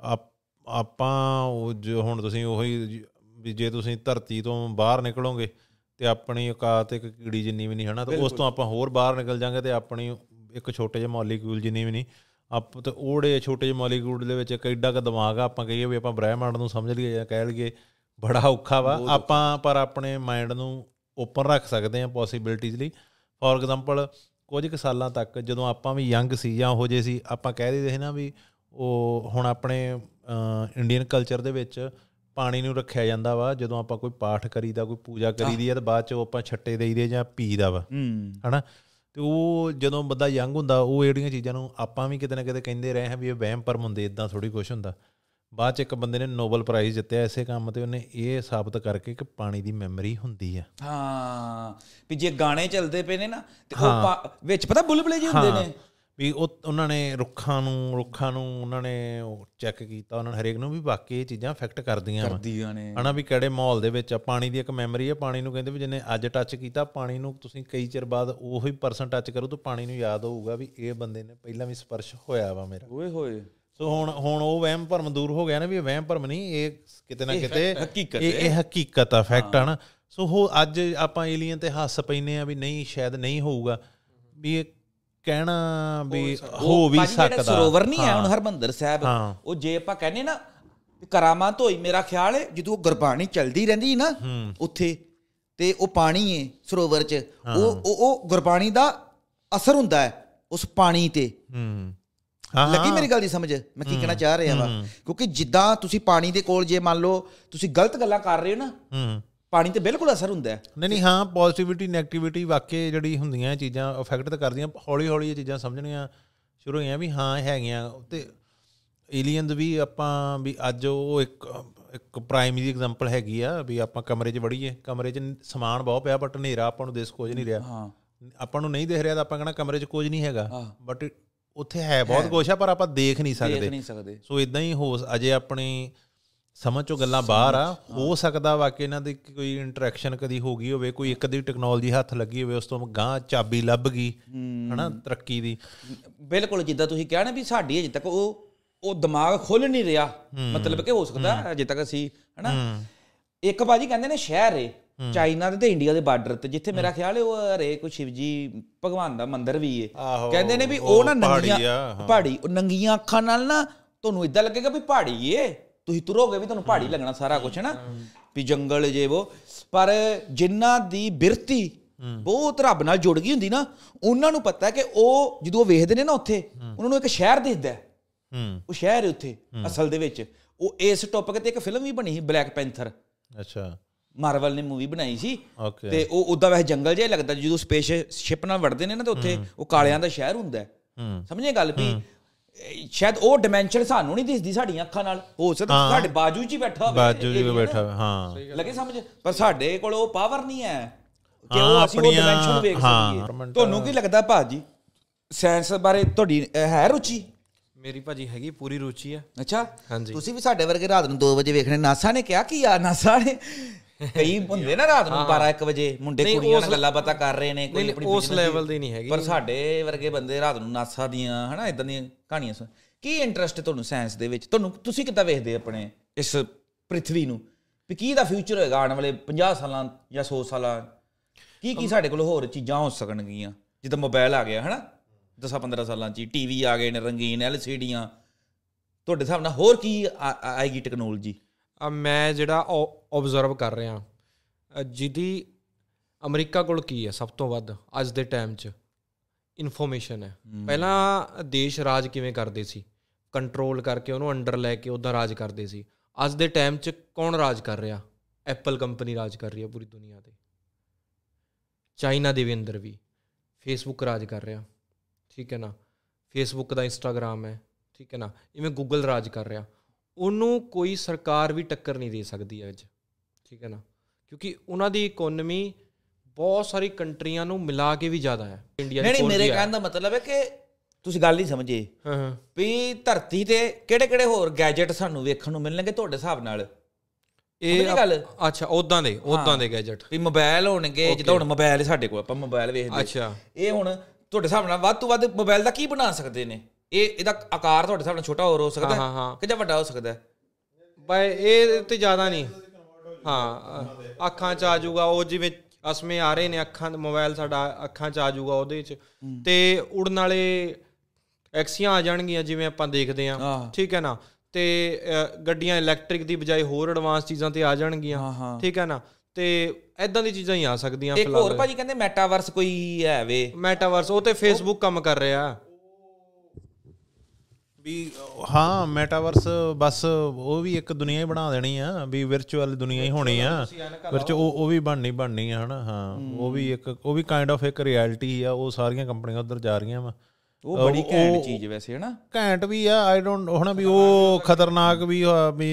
ਆਪ- ਉਹ ਜੋ ਹੁਣ ਤੁਸੀਂ ਉਹੀ ਵੀ ਜੇ ਤੁਸੀਂ ਧਰਤੀ ਤੋਂ ਬਾਹਰ ਨਿਕਲੋਗੇ ਤੇ ਆਪਣੀ ਔਕਾਤ ਇੱਕ ਕੀੜੀ ਜਿੰਨੀ ਵੀ ਨਹੀਂ ਹਨਾ? ਤੇ ਉਸ ਤੋਂ ਆਪਾਂ ਹੋਰ ਬਾਹਰ ਨਿਕਲ ਜਾਾਂਗੇ ਤੇ ਆਪਣੀ ਇੱਕ ਛੋਟੇ ਜਿਹੇ ਮੋਲੀਕਿਊਲ ਜਿੰਨੀ ਵੀ ਨਹੀਂ ਆਪ ਤੇ ਉਹੜੇ ਛੋਟੇ ਜਿਹੇ ਮੋਲੀਕਿਊਲ ਦੇ ਵਿੱਚ ਇੱਕ ਐਡਾ ਕ ਦਿਮਾਗ ਆ ਆਪਾਂ ਕਹੀਏ ਵੀ ਆਪਾਂ ਬ੍ਰਹਿਮੰਡ ਨੂੰ ਸਮਝ ਲਈਏ ਜਾਂ ਕਹਿ ਲਈਏ ਬੜਾ ਔਖਾ ਵਾ। ਆਪਾਂ ਪਰ ਆਪਣੇ ਮਾਈਂਡ ਨੂੰ ਓਪਨ ਰੱਖ ਸਕਦੇ ਹਾਂ ਪੋਸੀਬਿਲਿਟੀਜ਼ ਲਈ। ਫੋਰ ਐਗਜ਼ਾਮਪਲ ਕੁਝ ਕੁ ਸਾਲਾਂ ਤੱਕ ਜਦੋਂ ਆਪਾਂ ਵੀ ਯੰਗ ਸੀ ਜਾਂ ਹੋ ਜੇ ਸੀ ਆਪਾਂ ਕਹਿ ਦਿੰਦੇ ਸੀ ਨਾ ਵੀ ਉਹ ਹੁਣ ਆਪਣੇ ਇੰਡੀਅਨ ਕਲਚਰ ਦੇ ਵਿੱਚ ਪਾਣੀ ਨੂੰ ਰੱਖਿਆ ਜਾਂਦਾ ਵਾ ਜਦੋਂ ਆਪਾਂ ਕੋਈ ਪਾਠ ਕਰੀਦਾ ਕੋਈ ਪੂਜਾ ਕਰੀਦੀ ਆ ਤੇ ਬਾਅਦ ਚ ਉਹ ਆਪਾਂ ਛੱਟੇ ਦੇਈਦੇ ਜਾਂ ਪੀਦਾ ਵਾ। ਹਨਾ? ਤੇ ਉਹ ਜਦੋਂ ਬੰਦਾ ਯੰਗ ਹੁੰਦਾ ਉਹ ਜਿਹੜੀਆਂ ਚੀਜ਼ਾਂ ਨੂੰ ਆਪਾਂ ਵੀ ਕਿਤੇ ਨਾ ਕਿਤੇ ਕਹਿੰਦੇ ਰਹੇ ਹਾਂ ਵੀ ਇਹ ਵਹਿਮ ਭਰਮ ਹੁੰਦੇ ਇਦਾਂ ਥੋੜੀ ਕੁਝ ਹੁੰਦਾ। ਬਾਅਦ ਚ ਇੱਕ ਬੰਦੇ ਨੇ ਨੋਬਲ ਪ੍ਰਾਈਜ਼ ਜਿੱਤਿਆ ਇਸੇ ਕੰਮ ਤੇ ਉਹਨੇ ਇਹ ਸਾਬਤ ਕਰਕੇ ਕਿ ਪਾਣੀ ਦੀ ਮੈਮਰੀ ਹੁੰਦੀ ਆ। ਹਾਂ ਵੀ ਜੇ ਗਾਣੇ ਚੱਲਦੇ ਪਏ ਨੇ ਨਾ ਤੇ ਉਹ ਵਿੱਚ ਪਤਾ ਬੁਲਬੁਲੇ ਜੀ ਹੁੰਦੇ ਨੇ? ਵੀ ਉਹ ਉਹਨਾਂ ਨੇ ਰੁੱਖਾਂ ਨੂੰ ਰੁੱਖਾਂ ਨੂੰ ਉਹਨਾਂ ਨੇ ਚੈੱਕ ਕੀਤਾ ਉਹਨਾਂ ਨੇ ਹਰੇਕ ਨੂੰ ਵੀ ਵਾਕਈ ਇਹ ਚੀਜ਼ਾਂ ਅਫੈਕਟ ਕਰਦੀਆਂ ਕਰਦੀਆਂ ਨੇ। ਹਨਾ ਵੀ ਕਿਹੜੇ ਮਾਹੌਲ ਦੇ ਵਿੱਚ ਆ ਪਾਣੀ ਦੀ ਇੱਕ ਮੈਮਰੀ ਹੈ ਪਾਣੀ ਨੂੰ ਕਹਿੰਦੇ ਵੀ ਜਿਹਨੇ ਅੱਜ ਟੱਚ ਕੀਤਾ ਪਾਣੀ ਨੂੰ ਤੁਸੀਂ ਕਈ ਚਿਰ ਬਾਅਦ ਉਹੀ ਪਰਸਨ ਟੱਚ ਕਰੋ ਤਾਂ ਪਾਣੀ ਨੂੰ ਯਾਦ ਹੋਊਗਾ ਵੀ ਇਹ ਬੰਦੇ ਨੇ ਪਹਿਲਾਂ ਵੀ ਸਪਰਸ਼ ਹੋਇਆ ਵਾ ਮੇਰਾ। ਓਏ ਹੋਏ। ਸੋ ਹੁਣ ਹੁਣ ਉਹ ਵਹਿਮ ਭਰਮ ਦੂਰ ਹੋ ਗਿਆ ਨਾ ਵੀ ਵਹਿਮ ਭਰਮ ਨਹੀਂ ਇਹ ਕਿਤੇ ਨਾ ਕਿਤੇ ਹਕੀਕਤ ਇਹ ਇਹ ਹਕੀਕਤ ਆ ਫੈਕਟ ਆ ਨਾ। ਸੋ ਉਹ ਅੱਜ ਆਪਾਂ ਏਲੀਅਨ ਤੇ ਹੱਸ ਪੈਨੇ ਆ ਵੀ ਨਹੀਂ ਸ਼ਾਇਦ ਨਹੀਂ ਹੋਊਗਾ। ਵੀ ਇਹ ਕਹਿਣਾ ਵੀ ਹੋ ਵੀ ਸਕਦਾ। ਸਰੋਵਰ ਨਹੀਂ ਹੈ ਹੁਣ ਹਰਮੰਦਰ ਸਾਹਿਬ। ਉਹ ਜੇ ਆਪਾਂ ਕਹਿੰਦੇ ਨਾ ਵੀ ਕਰਾਮਾਤ ਹੋਈ ਮੇਰਾ ਖਿਆਲ ਹੈ ਜਦੋਂ ਉਹ ਗੁਰਬਾਣੀ ਚੱਲਦੀ ਰਹਿੰਦੀ ਨਾ ਉੱਥੇ ਤੇ ਉਹ ਪਾਣੀ ਹੈ ਸਰੋਵਰ 'ਚ ਉਹ ਉਹ ਗੁਰਬਾਣੀ ਦਾ ਅਸਰ ਹੁੰਦਾ ਹੈ ਉਸ ਪਾਣੀ ਤੇ। ਲੱਗੀ ਮੇਰੀ ਗੱਲ ਦੀ ਸਮਝ? ਮੈਂ ਕੀ ਕਹਿਣਾ ਚਾਹ ਰਿਹਾ ਵਾ। ਕਿਉਂਕਿ ਜਿੱਦਾਂ ਤੁਸੀਂ ਪਾਣੀ ਦੇ ਕੋਲ ਜੇ ਮੰਨ ਲਓ ਤੁਸੀਂ ਗਲਤ ਗੱਲਾਂ ਕਰ ਰਹੇ ਹੋ ਨਾ ਪਾਣੀ ਤੇ ਬਿਲਕੁਲ ਅਸਰ ਹੁੰਦਾ ਹੈ। ਨਹੀਂ ਨਹੀਂ ਹਾਂ ਪੋਜ਼ਿਟਿਵਿਟੀ ਨੈਗੇਟਿਵਿਟੀ ਵਾਕਈ ਜਿਹੜੀ ਹੁੰਦੀਆਂ ਇਹ ਚੀਜ਼ਾਂ ਅਫੈਕਟ ਤਾਂ ਕਰਦੀਆਂ ਹੌਲੀ ਹੌਲੀ ਇਹ ਚੀਜ਼ਾਂ ਸਮਝਣੀਆਂ ਸ਼ੁਰੂ ਹੋਈਆਂ ਵੀ ਹਾਂ ਹੈਗੀਆਂ। ਤੇ ਏਲੀਅਨਸ ਵੀ ਆਪਾਂ ਵੀ ਅੱਜ ਉਹ ਇੱਕ ਇੱਕ ਪ੍ਰਾਇਮਰੀ ਐਗਜ਼ਾਮਪਲ ਹੈਗੀ ਆ ਵੀ ਆਪਾਂ ਕਮਰੇ 'ਚ ਵੜੀਏ ਕਮਰੇ 'ਚ ਸਮਾਨ ਬਹੁਤ ਪਿਆ ਬਟ ਹਨੇਰਾ ਆਪਾਂ ਨੂੰ ਦਿਸ ਕੁਝ ਨਹੀਂ ਰਿਹਾ। ਹਾਂ। ਆਪਾਂ ਨੂੰ ਨਹੀਂ ਦਿਖ ਰਿਹਾ ਤਾਂ ਆਪਾਂ ਕਹਣਾ ਕਮਰੇ 'ਚ ਕੁਝ ਨਹੀਂ ਹੈਗਾ। ਬਟ ਉੱਥੇ ਹੈ ਬਹੁਤ ਕੁਝ ਆ ਪਰ ਆਪਾਂ ਦੇਖ ਨਹੀਂ ਦੇਖ ਸਕਦੇ। ਨਹੀਂ ਸਕਦੇ। ਸੋ ਇਦਾਂ ਹੀ ਹੋ ਅਜੇ ਆਪਣੀ ਸਮਝ ਚੋਂ ਗੱਲਾਂ ਬਾਹਰ ਆ। ਹੋ। ਸਕਦਾ ਵਾ ਕਿ ਇਹਨਾਂ ਦੀ ਕੋਈ ਇੰਟਰੈਕਸ਼ਨ ਕਦੀ ਹੋ ਗਈ ਹੋਵੇ ਕੋਈ ਇੱਕ ਦੀ ਟੈਕਨੋਲੋਜੀ ਹੱਥ ਲੱਗੀ ਹੋਵੇ ਉਸ ਤੋਂ ਗਾਂ ਚਾਬੀ ਲੱਭ ਗਈ ਹਨਾ ਤਰੱਕੀ ਦੀ। ਬਿਲਕੁਲ ਜਿੱਦਾਂ ਤੁਸੀਂ ਕਿਹਾ ਨਾ ਵੀ ਸਾਡੀ ਅਜੇ ਤੱਕ ਉਹ ਉਹ ਦਿਮਾਗ ਖੁੱਲ ਨਹੀਂ ਰਿਹਾ। ਮਤਲਬ ਕਿ ਹੋ ਸਕਦਾ ਅਜੇ ਤੱਕ ਅਸੀਂ ਹਨਾ। ਇੱਕ ਬਾਜੀ ਕਹਿੰਦੇ ਨੇ ਸ਼ਹਿਰ ਏ। ਚਾਈਨਾ ਦੇ ਤੇ ਇੰਡੀਆ ਦੇ ਬਾਰਡਰ ਤੇ ਜਿੱਥੇ ਮੇਰਾ ਖਿਆਲ ਹੈ ਉਹ ਹਰੇ ਕੋਈ ਸ਼ਿਵਜੀ ਭਗਵਾਨ ਦਾ ਮੰਦਿਰ ਵੀ ਏ। ਕਹਿੰਦੇ ਨੇ ਵੀ ਉਹ ਨਾ ਨੰਗੀਆਂ। ਪਹਾੜੀ ਉਹ ਨੰਗੀਆਂ ਅੱਖਾਂ ਨਾਲ ਨਾ ਤੁਹਾਨੂੰ ਇਦਾਂ ਲੱਗੇਗਾ ਵੀ ਪਹਾੜੀ ਏ। ਤੁਸੀਂ ਤੁਰੋਗੇ ਵੀ ਤੁਹਾਨੂੰ ਪਹਾੜੀ ਲੱਗਣਾ ਸਾਰਾ ਕੁਝ ਹੈ। ਨਾ ਵੀ ਜੰਗਲ ਜੇ ਉਹ ਪਰ ਜਿਨ੍ਹਾਂ ਦੀ ਬਿਰਤੀ ਬਹੁਤ ਰੱਬ ਨਾਲ ਜੁੜ ਗਈ ਹੁੰਦੀ ਨਾ ਉਹਨਾਂ ਨੂੰ ਪਤਾ ਕਿ ਉਹ ਜਦੋਂ ਉਹ ਵੇਖਦੇ ਨੇ ਨਾ ਉੱਥੇ ਉਹਨਾਂ ਨੂੰ ਇੱਕ ਸ਼ਹਿਰ ਦਿਖਦਾ। ਉਹ ਸ਼ਹਿਰ ਹੈ ਉੱਥੇ ਅਸਲ ਦੇ ਵਿੱਚ। ਉਹ ਇਸ ਟੌਪਿਕ ਤੇ ਇੱਕ ਫਿਲਮ ਵੀ ਬਣੀ ਸੀ ਬਲੈਕ ਪੈਂਥਰ ਅੱਛਾ। ਮਾਰਵਲ ਨੇ ਮੂਵੀ ਬਣਾਈ ਸੀ ਤੇ ਉਹ ਉਦਾਂ ਵੈਸੇ ਜੰਗਲ ਜਿਹਾ ਲੱਗਦਾ ਜਦੋਂ ਸਪੇਸ ਸ਼ਿਪ ਨਾਲ ਵੜਦੇ ਨੇ ਨਾ ਤੇ ਉੱਥੇ ਉਹ ਕਾਲਿਆਂ ਦਾ ਸ਼ਹਿਰ ਹੁੰਦਾ ਹੈ। ਹੂੰ। ਸਮਝੇ ਗੱਲ ਵੀ ਸ਼ਾਇਦ ਉਹ ਡਾਈਮੈਂਸ਼ਨ ਸਾਨੂੰ ਨਹੀਂ ਦਿਸਦੀ ਸਾਡੀਆਂ ਅੱਖਾਂ ਨਾਲ। ਹੋ ਸਕਦਾ ਸਾਡੇ ਬਾਜੂ 'ਚ ਹੀ ਬੈਠਾ ਹੋਵੇ ਬਾਜੂ ਜੀ alien, ਬੈਠਾ ਹੋਇਆ, ਹਾਂ। ਲੱਗੇ ਸਮਝ? ਪਰ ਸਾਡੇ ਕੋਲ ਉਹ ਪਾਵਰ ਨਹੀਂ ਹੈ ਕਿ ਹਾਂ, ਉਹ ਅਸੀਂ ਉਹ ਆਪਣੀਆਂ- ਡਾਈਮੈਂਸ਼ਨ ਵੇਖ ਹਾਂ, ਸਕੀਏ। ਤੁਹਾਨੂੰ ਕੀ ਲੱਗਦਾ ਭਾਜੀ? ਸਾਇੰਸ ਬਾਰੇ ਤੁਹਾਡੀ ਹੈ ਰੁਚੀ? ਮੇਰੀ ਭਾਜੀ ਹੈਗੀ ਪੂਰੀ ਰੁਚੀ ਆ। ਅੱਛਾ। ਤੁਸੀਂ ਵੀ ਸਾਡੇ ਵਰਗੇ ਰਾਤ ਨੂੰ 2 ਵਜੇ ਵੇਖਣੇ ਨਾਸਾ ਨੇ ਕਿਹਾ ਕੀ ਆ? ਨਾਸਾ ਨੇ ਕਈ ਹੁੰਦੇ ਨਾ ਰਾਤ ਨੂੰ 12 1 ਵਜੇ ਮੁੰਡੇ ਕੁੜੀਆਂ ਨਾਲ ਗੱਲਾਂ ਬਾਤਾਂ ਕਰ ਰਹੇ ਨੇ ਕੋਈ ਆਪਣੀ ਉਸ business ਦੀ- ਨਹੀਂ ਹੈਗੀ। ਪਰ ਸਾਡੇ ਵਰਗੇ ਬੰਦੇ ਰਾਤ ਨੂੰ ਨਾਸਾ ਦੀਆਂ ਹਨਾ ਇਦਾਂ ਦੀਆਂ ਕਹਾਣੀਆਂ ਸੁਣ। ਕੀ ਇੰਟਰਸਟ ਤੁਹਾਨੂੰ ਸਾਇੰਸ ਦੇ ਵਿੱਚ? ਤੁਹਾਨੂੰ ਤੁਸੀਂ ਕਿੱਦਾਂ ਵੇਖਦੇ ਆਪਣੇ ਇਸ ਪ੍ਰithvi ਨੂੰ? ਵੀ ਕੀ ਦਾ ਫਿਊਚਰ ਹੋਏਗਾ ਆਉਣ ਵਾਲੇ 50 ਸਾਲਾਂ ਜਾਂ 100 ਸਾਲਾਂ? ਕੀ ਕੀ ਸਾਡੇ ਕੋਲ ਹੋਰ ਚੀਜ਼ਾਂ ਹੋ ਸਕਣਗੀਆਂ? ਜਿੱਦਾਂ ਮੋਬਾਈਲ ਆ ਗਿਆ ਹਨਾ? 10 15 ਸਾਲਾਂ ਚ ਟੀਵੀ ਆ ਗਏ ਨੇ ਰੰਗੀਨ ਐਲਸੀਡੀਆਂ ਤੁਹਾਡੇ ਹਿਸਾਬ ਨਾਲ ਹੋਰ ਕੀ ਆਏਗੀ ਟੈਕਨੋਲੋਜੀ ਮੈਂ ਜਿਹੜਾ ਆਬਜ਼ਰਵ ਕਰ ਰਿਹਾ। ਜਿਹਦੀ ਅਮਰੀਕਾ ਕੋਲ ਕੀ ਹੈ ਸਭ ਤੋਂ ਵੱਧ ਅੱਜ ਦੇ ਟਾਈਮ 'ਚ? ਇਨਫੋਰਮੇਸ਼ਨ ਹੈ। ਪਹਿਲਾਂ ਦੇਸ਼ ਰਾਜ ਕਿਵੇਂ ਕਰਦੇ ਸੀ? ਕੰਟਰੋਲ ਕਰਕੇ ਉਹਨੂੰ ਅੰਡਰ ਲੈ ਕੇ ਉਹਦਾ ਰਾਜ ਕਰਦੇ ਸੀ। ਅੱਜ ਦੇ ਟਾਈਮ 'ਚ ਕੌਣ ਰਾਜ ਕਰ ਰਿਹਾ? ਐਪਲ ਕੰਪਨੀ ਰਾਜ ਕਰ ਰਹੀ ਹੈ ਪੂਰੀ ਦੁਨੀਆ ਤੇ। ਚਾਈਨਾ ਦੇ ਵੀ ਅੰਦਰ ਵੀ। ਫੇਸਬੁੱਕ ਰਾਜ ਕਰ ਰਿਹਾ। ਠੀਕ ਹੈ ਨਾ? ਫੇਸਬੁੱਕ ਦਾ ਇੰਸਟਾਗ੍ਰam ਹੈ। ਠੀਕ ਹੈ ਨਾ? ਇਵੇਂ ਗੂਗਲ ਰਾਜ ਕਰ ਰਿਹਾ। ਉਹਨੂੰ ਕੋਈ ਸਰਕਾਰ ਵੀ ਟੱਕਰ ਨਹੀਂ ਦੇ ਸਕਦੀ ਅੱਜ। ਠੀਕ ਹੈ ਨਾ? ਕਿਉਂਕਿ ਉਹਨਾਂ ਦੀ ਇਕਨੋਮੀ ਬਹੁਤ ਸਾਰੀ ਕੰਟਰੀਆਂ ਨੂੰ ਮਿਲਾ ਕੇ ਵੀ ਜ਼ਿਆਦਾ ਹੈ। ਇੰਡੀਆ ਨਹੀਂ ਨਹੀਂ ਮੇਰੇ ਕਹਿਣ ਦਾ ਮਤਲਬ ਹੈ ਕਿ ਤੁਸੀਂ ਗੱਲ ਨਹੀਂ ਸਮਝੇ। ਹਾਂ ਹਾਂ। ਵੀ ਧਰਤੀ ਤੇ ਕਿਹੜੇ ਕਿਹੜੇ ਹੋਰ ਗੈਜਟ ਸਾਨੂੰ ਵੇਖਣ ਨੂੰ ਮਿਲਣਗੇ ਤੁਹਾਡੇ ਹਿਸਾਬ ਨਾਲ? ਇਹ ਗੱਲ? ਅੱਛਾ ਉਦਾਂ ਦੇ ਉਦਾਂ ਦੇ ਗੈਜਟ ਵੀ ਮੋਬਾਈਲ ਹੋਣਗੇ ਜਿੱਦਾਂ ਹੁਣ ਮੋਬਾਈਲ ਸਾਡੇ ਕੋਲ ਆਪਾਂ ਮੋਬਾਈਲ ਵੇਖਦੇ। ਅੱਛਾ। ਇਹ ਹੁਣ ਤੁਹਾਡੇ ਹਿਸਾਬ ਨਾਲ ਵੱਧ ਤੋਂ ਵੱਧ ਮੋਬਾਈਲ ਦਾ ਕੀ ਬਣਾ ਸਕਦੇ ਨੇ? ਇਹ ਇਹਦਾ ਆਕਾਰ ਤੁਹਾਡੇ ਨਾਲ ਛੋਟਾ ਹੋਰ ਹੋ ਸਕਦਾ ਹਾਂ, ਹਾਂ। ਕਿ ਜਾਂ ਵੱਡਾ ਹੋ ਸਕਦਾ ਹੈ? ਬਾਈ ਇਹ ਤੇ ਜ਼ਿਆਦਾ ਨਹੀਂ। ਹਾਂ ਅੱਖਾਂ ਚ ਆ ਜਾਊਗਾ ਉਹ ਜਿਵੇਂ ਅਸਮੇ ਆ ਰਹੇ ਨੇ ਅੱਖਾਂ ਦਾ ਮੋਬਾਈਲ ਸਾਡਾ ਅੱਖਾਂ ਚ ਆ ਜਾਊਗਾ ਉਹਦੇ ਚ। ਤੇ ਉੜਨ ਵਾਲੇ ਐਕਸੀਆਂ ਆ ਜਾਣਗੀਆਂ ਜਿਵੇਂ ਆਪਾਂ ਦੇਖਦੇ। ਆ ਠੀਕ ਹੈ ਨਾ? ਤੇ ਗੱਡੀਆਂ ਇਲੈਕਟ੍ਰਿਕ ਦੀ ਬਜਾਏ ਹੋਰ ਐਡਵਾਂਸ ਚੀਜ਼ਾਂ ਤੇ ਆ ਜਾਣਗੀਆਂ। ਠੀਕ ਹੈ ਨਾ? ਤੇ ਐਦਾਂ ਦੀ ਚੀਜ਼ਾਂ ਹੀ ਆ ਸਕਦੀਆਂ ਇੱਕ ਹੋਰ ਫਿਲਹਾਲ। ਭਾਜੀ ਕਹਿੰਦੇ ਮੈਟਾਵਰਸ ਕੋਈ ਹੈ ਵੇ। ਮੈਟਾਵਰਸ ਉਹ ਤੇ ਫੇਸਬੁੱਕ ਕੰਮ ਕਰ ਰਿਹਾ। ਵੀ ਹਾਂ ਮੈਟਾਵਰਸ ਬਸ ਉਹ ਵੀ ਇੱਕ ਦੁਨੀਆ ਹੀ ਬਣਾ ਦੇਣੀ ਆ ਵੀ ਵਿਰਚੁਅਲ ਦੁਨੀਆ ਹੀ ਹੋਣੀ ਆ। ਵਿਰਚ ਉਹ ਉਹ ਵੀ ਬਣਨੀ ਬਣਨੀ ਆ ਹਨਾ? ਹਾਂ ਉਹ ਵੀ ਇੱਕ ਉਹ ਵੀ ਕਾਈਂਡ ਆਫ ਇੱਕ ਰਿਐਲਿਟੀ ਆ ਉਹ ਸਾਰੀਆਂ ਕੰਪਨੀਆਂ ਉਧਰ ਜਾ ਰਹੀਆਂ ਵਾ। ਉਹ ਬੜੀ ਘੈਂਟ ਚੀਜ਼ ਵੈਸੇ ਹੈ ਨਾ ਘੈਂਟ ਵੀ ਆ ਆਈ ਡੋਨਟ ਹਨਾ ਵੀ ਉਹ ਖਤਰਨਾਕ ਵੀ ਵੀ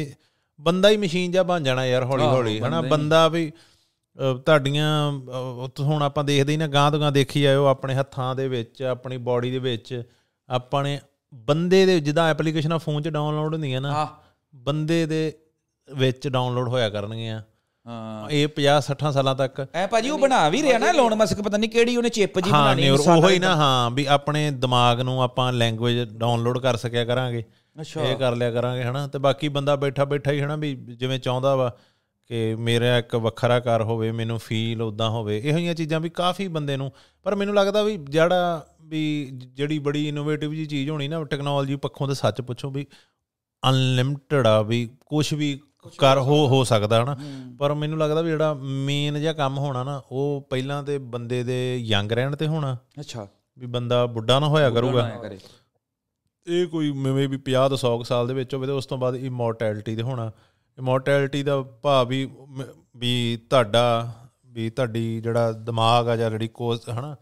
ਬੰਦਾ ਹੀ ਮਸ਼ੀਨ ਜਿਹਾ ਬਣ ਜਾਣਾ ਯਾਰ ਹੌਲੀ ਹੌਲੀ ਹਨਾ? ਬੰਦਾ ਵੀ ਤੁਹਾਡੀਆਂ ਹੁਣ ਆਪਾਂ ਦੇਖਦੇ ਹੀ ਨਾ ਗਾਂ ਤੋਂ ਗਾਂ ਦੇਖੀ ਜਾਇਓ ਆਪਣੇ ਹੱਥਾਂ ਦੇ ਵਿੱਚ ਆਪਣੀ ਬਾਡੀ ਦੇ ਵਿੱਚ ਆਪਣੇ ਬੰਦੇ ਦੇ ਜਿੱਦਾਂ ਐਪਲੀਕੇਸ਼ਨਾਂ ਫੋਨ 'ਚ ਡਾਊਨਲੋਡ ਹੁੰਦੀਆਂ ਨਾ ਹਾਂ। ਬੰਦੇ ਦੇ ਵਿੱਚ ਡਾਊਨਲੋਡ ਹੋਇਆ ਕਰਨਗੀਆਂ। ਹਾਂ। ਇਹ 50 60 ਸਾਲਾਂ ਤੱਕ। ਐ ਭਾਜੀ ਉਹ ਬਣਾ ਵੀ ਰਿਹਾ ਨਾ ਲੋਨ ਮਸਕ ਪਤਾ ਨਹੀਂ ਕਿਹੜੀ ਉਹਨੇ ਚਿਪ ਜੀ ਹਾਂ ਬਣਾਣੀ ਨਿਊਰ ਉਹ ਹੀ ਨਾ ਹਾਂ ਵੀ ਆਪਣੇ ਦਿਮਾਗ ਨੂੰ ਆਪਾਂ ਲੈਂਗੁਏਜ ਡਾਊਨਲੋਡ ਕਰ ਸਕਿਆ ਕਰਾਂਗੇ। ਅੱਛਾ। ਇਹ ਕਰ ਲਿਆ ਕਰਾਂਗੇ ਹਨਾ। ਤੇ ਬਾਕੀ ਬੰਦਾ ਬੈਠਾ ਬੈਠਾ ਹੀ ਹਨਾ ਵੀ ਜਿਵੇਂ ਚਾਹੁੰਦਾ ਵਾ ਕਿ ਮੇਰਾ ਇੱਕ ਵੱਖਰਾ ਘਰ ਹੋਵੇ ਮੈਨੂੰ ਫੀਲ ਉਦਾਂ ਹੋਵੇ। ਇਹੋ ਜਿਹੀਆਂ ਚੀਜ਼ਾਂ ਵੀ ਕਾਫੀ ਬੰਦੇ ਨੂੰ ਪਰ ਮੈਨੂੰ ਲੱਗਦਾ ਵੀ ਜਿਹੜਾ ਵੀ ਜਿਹੜੀ ਬੜੀ ਇਨੋਵੇਟਿਵ ਜੀ ਚੀਜ਼ ਹੋਣੀ ਨਾ ਟੈਕਨੋਲੋਜੀ ਪੱਖੋਂ ਤੇ ਸੱਚ ਪੁੱਛੋ ਵੀ ਅਨਲਿਮਟਿਡ ਆ ਵੀ ਕੁਝ ਵੀ ਕਰ ਹੋ ਹੋ ਸਕਦਾ। ਹਨਾ? ਪਰ ਮੈਨੂੰ ਲੱਗਦਾ ਵੀ ਜਿਹੜਾ ਮੇਨ ਜਿਹਾ ਕੰਮ ਹੋਣਾ ਨਾ ਉਹ ਪਹਿਲਾਂ ਤੇ ਬੰਦੇ ਦੇ ਯੰਗ ਰਹਿਣ ਤੇ ਹੋਣਾ। ਅੱਛਾ। ਵੀ ਬੰਦਾ ਬੁੱਢਾ ਨਾ ਹੋਇਆ ਕਰੂਗਾ। ਇਹ ਕੋਈ ਮੇ ਵੀ 50 ਤੋਂ 100 ਕੁ ਸਾਲ ਦੇ ਵਿੱਚ ਹੋਵੇ ਤੇ ਉਸ ਤੋਂ ਬਾਅਦ ਇਮੋਰਟੈਲਿਟੀ ਤੇ ਹੋਣਾ। ਇਮੋਰਟੈਲਿਟੀ ਦਾ ਭਾਵ ਵੀ ਵੀ ਤੁਹਾਡਾ ਵੀ ਤੁਹਾਡੀ ਜਿਹੜਾ ਦਿਮਾਗ ਆ ਜਾਂ ਜਿਹੜੀ ਕੋਸ ਹਨਾ?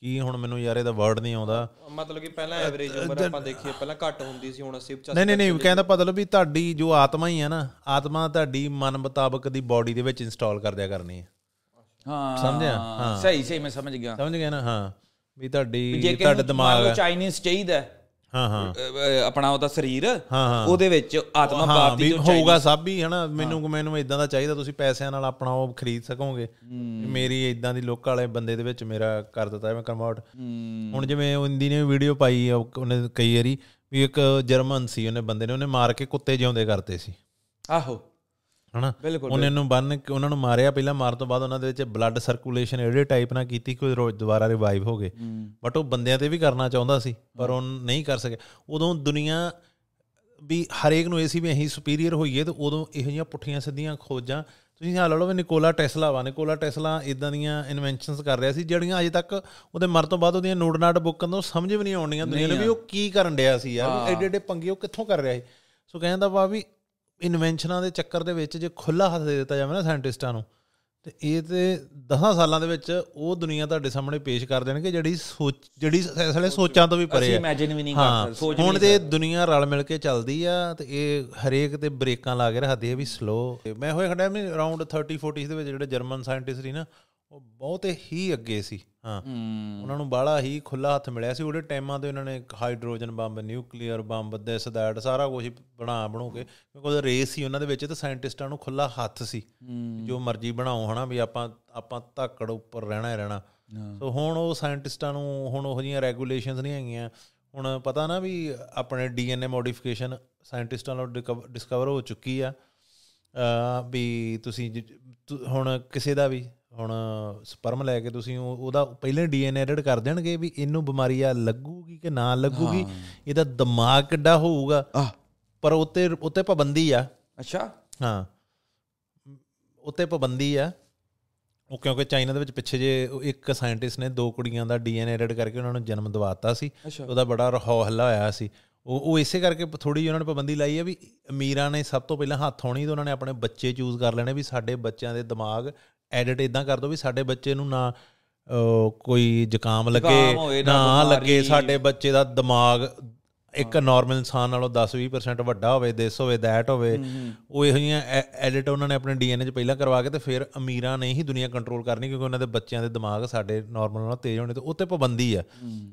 ਕੀ ਹੁਣ ਮੈਨੂੰ ਯਾਰ ਇਹਦਾ ਵਰਡ ਨਹੀਂ ਆਉਂਦਾ। ਮਤਲਬ ਕਿ ਪਹਿਲਾਂ ਐਵਰੇਜ ਉਮਰ ਆਪਾਂ ਦੇਖੀਏ ਪਹਿਲਾਂ ਘੱਟ ਹੁੰਦੀ ਸੀ ਹੁਣ 80 85 ਨਹੀਂ ਨਹੀਂ ਨਹੀਂ ਕਹਿੰਦਾ ਮਤਲਬ ਵੀ ਤੁਹਾਡੀ ਜੋ ਆਤਮਾ ਹੀ ਆ ਨਾ ਆਤਮਾ ਤੁਹਾਡੀ ਮਨ ਮੁਤਾਬਕ ਦੀ ਬਾਡੀ ਦੇ ਵਿੱਚ ਇੰਸਟਾਲ ਕਰ ਦਿਆ ਕਰਨੀ ਹੈ ਹਾਂ। ਸਮਝਿਆ? ਹਾਂ। ਸਹੀ ਸਹੀ ਮੈਂ ਸਮਝ ਗਿਆ। ਸਮਝ ਗਏ ਨਾ? ਹਾਂ। ਵੀ ਤੁਹਾਡੀ ਤੁਹਾਡਾ ਦਿਮਾਗ। ਚਾਈਨੀਜ਼ ਚਾਹੀਦਾ। ਹੈ, ਹਾਂ। ਆਪਣਾ ਉਹਦਾ ਸਰੀਰ। ਉਹਦੇ ਵਿੱਚ ਆਤਮਾ ਬਾਪ ਦੀ ਜੋ ਹੋਊਗਾ ਸਭ ਹੀ ਹਨਾ? ਮੈਨੂੰ ਮੈਨੂੰ ਇਦਾਂ ਦਾ ਚਾਹੀਦਾ ਤੁਸੀਂ ਪੈਸਿਆਂ ਨਾਲ ਆਪਣਾ ਉਹ ਖਰੀਦ ਸਕੋਗੇ। ਮੇਰੀ ਇਦਾਂ ਦੀ ਲੋਕਾਂ ਵਾਲੇ ਬੰਦੇ ਦੇ ਵਿੱਚ ਮੇਰਾ ਕਰ ਦਿੱਤਾ ਮੈਂ ਕਨਵਰਟ ਹੁਣ ਜਿਵੇਂ ਉਹ ਇੰਦੀ ਨੇ ਵੀਡੀਓ ਪਾਈ ਉਹਨੇ ਕਈ ਵਾਰੀ ਵੀ ਇੱਕ ਜਰਮਨ ਸੀ ਉਹਨੇ ਬੰਦੇ ਨੇ ਉਹਨੇ ਮਾਰ ਕੇ ਕੁੱਤੇ ਜਿਉਂਦੇ ਕਰਤੇ ਸੀ। ਆਹੋ। ਹਨਾ? ਉਹਨੇ ਨੂੰ ਬੰਨ ਕੇ ਉਹਨਾਂ ਨੂੰ ਮਾਰਿਆ ਪਹਿਲਾਂ ਮਾਰਨ ਤੋਂ ਬਾਅਦ ਉਹਨਾਂ ਦੇ ਵਿੱਚ ਬਲੱਡ ਸਰਕੂਲੇਸ਼ਨ ਇਹਦੇ ਟਾਈਪ ਨਾਲ ਕੀਤੀ ਕਿ ਉਹ ਰੋਜ਼ ਦੁਬਾਰਾ ਰਿਵਾਈਵ ਹੋ ਗਏ। ਬਟ ਉਹ ਬੰਦਿਆਂ ਤੇ ਵੀ ਕਰਨਾ ਚਾਹੁੰਦਾ ਸੀ ਪਰ ਉਹ ਨਹੀਂ ਕਰ ਸਕਿਆ। ਉਦੋਂ ਦੁਨੀਆ ਵੀ ਹਰੇਕ ਨੂੰ ਇਹ ਸੀ ਵੀ ਅਸੀਂ ਸੁਪੀਰੀਅਰ ਹੋਈਏ ਤੇ ਉਦੋਂ ਇਹੋ ਜਿਹੀਆਂ ਪੁੱਠੀਆਂ ਸਿੱਧੀਆਂ ਖੋਜਾਂ ਤੁਸੀਂ ਹਾਲ ਲਓ ਵੀ ਨਿਕੋਲਾ ਟੈਸਲਾ ਵਾ। ਨਿਕੋਲਾ ਟੈਸਲਾ ਇਦਾਂ ਦੀਆਂ ਇਨਵੈਂਸ਼ਨਸ ਕਰ ਰਿਹਾ ਸੀ ਜਿਹੜੀਆਂ ਅਜੇ ਤੱਕ ਉਹਦੇ ਮਰਨ ਤੋਂ ਬਾਅਦ ਉਹਦੀਆਂ ਨੋਟ ਨਾਟ ਬੁੱਕਨ ਤੋਂ ਸਮਝ ਵੀ ਨਹੀਂ ਆਉਂਦੀਆਂ ਦੁਨੀਆ ਨੂੰ ਵੀ ਉਹ ਕੀ ਕਰਨ ਡਿਆ ਸੀ ਯਾਰ। ਐਡੇ ਐਡੇ ਪੰਗੇ ਉਹ ਕਿੱਥੋਂ ਕਰ ਰਿਹਾ ਸੀ? ਸੋ ਕਹਿੰਦਾ ਵਾ ਵੀ ਇਨਵੈਂਸ਼ਨਾਂ ਦੇ ਚੱਕਰ ਦੇ ਵਿੱਚ ਜੇ ਖੁੱਲਾ ਹੱਥ ਦੇ ਦਿੱਤਾ ਜਾਵੇ ਨਾ ਸਾਇੰਟਿਸਟਾਂ ਨੂੰ ਤੇ ਇਹ ਤੇ 10 ਸਾਲਾਂ ਦੇ ਵਿੱਚ ਉਹ ਦੁਨੀਆ ਤੁਹਾਡੇ ਸਾਹਮਣੇ ਪੇਸ਼ ਕਰ ਦੇਣਗੇ ਜਿਹੜੀ ਸੋਚ ਜਿਹੜੀ ਇਸ ਵੇਲੇ ਸੋਚਾਂ ਤੋਂ ਵੀ ਪਰੇ ਅਸੀਂ ਹੈ ਇਮੇਜਿਨ ਵੀ ਨਹੀਂ ਕਰ ਸਕਦੇ ਹੁਣ ਤੇ ਦੁਨੀਆ ਰਲ ਮਿਲ ਕੇ ਚੱਲਦੀ ਆ ਤੇ ਇਹ ਹਰੇਕ ਤੇ ਬ੍ਰੇਕਾਂ ਲਾ ਕੇ ਰੱਖਦੀ ਆ ਵੀ ਸਲੋ ਮੈਂ ਹੋਏ ਖੜਾ ਮੈਂ ਅਰਾਊਂਡ 30 40 ਦੇ ਵਿੱਚ ਜਿਹੜੇ ਜਰਮਨ ਸਾਇੰਟਿਸਟ ਸੀ ਨਾ ਉਹ ਬਹੁਤ ਹੀ ਅੱਗੇ ਸੀ। ਹਾਂ। ਉਹਨਾਂ ਨੂੰ ਬਾਹਲਾ ਹੀ ਖੁੱਲਾ ਹੱਥ ਮਿਲਿਆ ਸੀ। ਉਹਦੇ ਟਾਈਮਾਂ ਤੇ ਉਹਨਾਂ ਨੇ hydrogen bomb nuclear bomb this that ਸਾਰਾ ਕੁਝ ਬਣਾ ਬਣੂ ਕੇ ਕਿਉਂਕਿ ਉਹਦਾ ਰੇਸ ਸੀ ਉਹਨਾਂ ਦੇ ਵਿੱਚ ਤੇ ਸਾਇੰਟਿਸਟਾਂ ਨੂੰ ਖੁੱਲਾ ਹੱਥ ਸੀ ਜੋ ਮਰਜ਼ੀ ਬਣਾਓ ਹਨਾ ਵੀ ਆਪਾਂ ਆਪਾਂ ਧਾਕੜ ਉੱਪਰ ਰਹਿਣਾ ਹੀ ਰਹਿਣਾ। ਸੋ ਹੁਣ ਉਹ ਸਾਇੰਟਿਸਟਾਂ ਨੂੰ ਹੁਣ ਉਹ ਜਿਹੀਆਂ ਰੈਗੂਲੇਸ਼ਨਸ ਨਹੀਂ ਹੈਗੀਆਂ। ਹੁਣ ਪਤਾ ਨਾ ਵੀ ਆਪਣੇ ਡੀਐਨਏ ਮੋਡੀਫਿਕੇਸ਼ਨ ਸਾਇੰਟਿਸਟਾਂ ਨਾਲ ਡਿਸਕਵਰ ਹੋ ਚੁੱਕੀ ਆ। ਵੀ ਤੁਸੀਂ ਹੁਣ ਕਿਸੇ ਦਾ ਵੀ ਹੁਣ ਸਪਰਮ ਲੈ ਕੇ ਤੁਸੀਂ ਉਹ- ਉਹਦਾ ਪਹਿਲੇ ਡੀਐਨਏ ਐਡਿਟ ਕਰ ਦੇਣਗੇ ਵੀ ਇਹਨੂੰ ਬਿਮਾਰੀ ਆ ਲੱਗੂਗੀ ਕਿ ਨਾ ਲੱਗੂਗੀ ਇਹਦਾ ਦਿਮਾਗ ਕਿੱਡਾ ਹੋਊਗਾ। ਪਰ ਉੱਤੇ ਉੱਤੇ ਪਾਬੰਦੀ ਆ। ਅੱਛਾ। ਹਾਂ। ਉੱਤੇ ਪਾਬੰਦੀ ਆ। ਉਹ ਕਿਉਂਕਿ ਚਾਈਨਾ ਦੇ ਵਿੱਚ ਪਿੱਛੇ ਜੇ ਇੱਕ ਸਾਇੰਟਿਸਟ ਨੇ ਦੋ ਕੁੜੀਆਂ ਦਾ ਡੀਐਨਏ ਐਡਿਟ ਕਰਕੇ ਉਹਨਾਂ ਨੂੰ ਜਨਮ ਦਿਵਾਤਾ ਸੀ। ਉਹਦਾ ਬੜਾ ਰਹੋ ਹੱਲਾ ਹੋਇਆ ਸੀ। ਉਹ ਉਹ ਇਸੇ ਕਰਕੇ ਥੋੜੀ ਉਹਨਾਂ ਨੇ ਪਾਬੰਦੀ ਲਾਈ ਹੈ ਵੀ ਅਮੀਰਾਂ ਨੇ ਸਭ ਤੋਂ ਪਹਿਲਾਂ ਹੱਥ ਹੋਣੀ ਤੇ ਉਹਨਾਂ ਨੇ ਆਪਣੇ ਬੱਚੇ ਚੂਜ਼ ਕਰ ਲੈਣੇ ਵੀ ਸਾਡੇ ਬੱਚਿਆਂ ਦੇ ਦਿਮਾਗ ਐਡਿਟ ਇਦਾਂ ਕਰ ਦੋ ਵੀ ਸਾਡੇ ਬੱਚੇ ਨੂੰ ਨਾ ਕੋਈ ਜ਼ੁਕਾਮ ਲੱਗੇ ਨਾ ਲੱਗੇ। ਸਾਡੇ ਬੱਚੇ ਦਾ ਦਿਮਾਗ ਇੱਕ ਨਾਰਮਲ ਇਨਸਾਨ ਨਾਲੋਂ 10-20% ਵੱਡਾ ਹੋਵੇ ਦਿਸ ਹੋਵੇ ਦੈਟ ਹੋਵੇ ਉਹ ਇਹੋ ਜਿਹੀਆਂ ਐਡਿਟ ਉਹਨਾਂ ਨੇ ਆਪਣੇ ਡੀਐਨਏ 'ਚ ਪਹਿਲਾਂ ਕਰਵਾ ਕੇ ਤੇ ਫਿਰ ਅਮੀਰਾਂ ਨੇ ਹੀ ਦੁਨੀਆ ਕੰਟਰੋਲ ਕਰਨੀ ਕਿਉਂਕਿ ਉਹਨਾਂ ਦੇ ਬੱਚਿਆਂ ਦੇ ਦਿਮਾਗ ਸਾਡੇ ਨਾਰਮਲ ਨਾਲੋਂ ਤੇਜ਼ ਹੋਣੇ ਤੇ ਉੱਤੇ ਪਾਬੰਦੀ ਆ।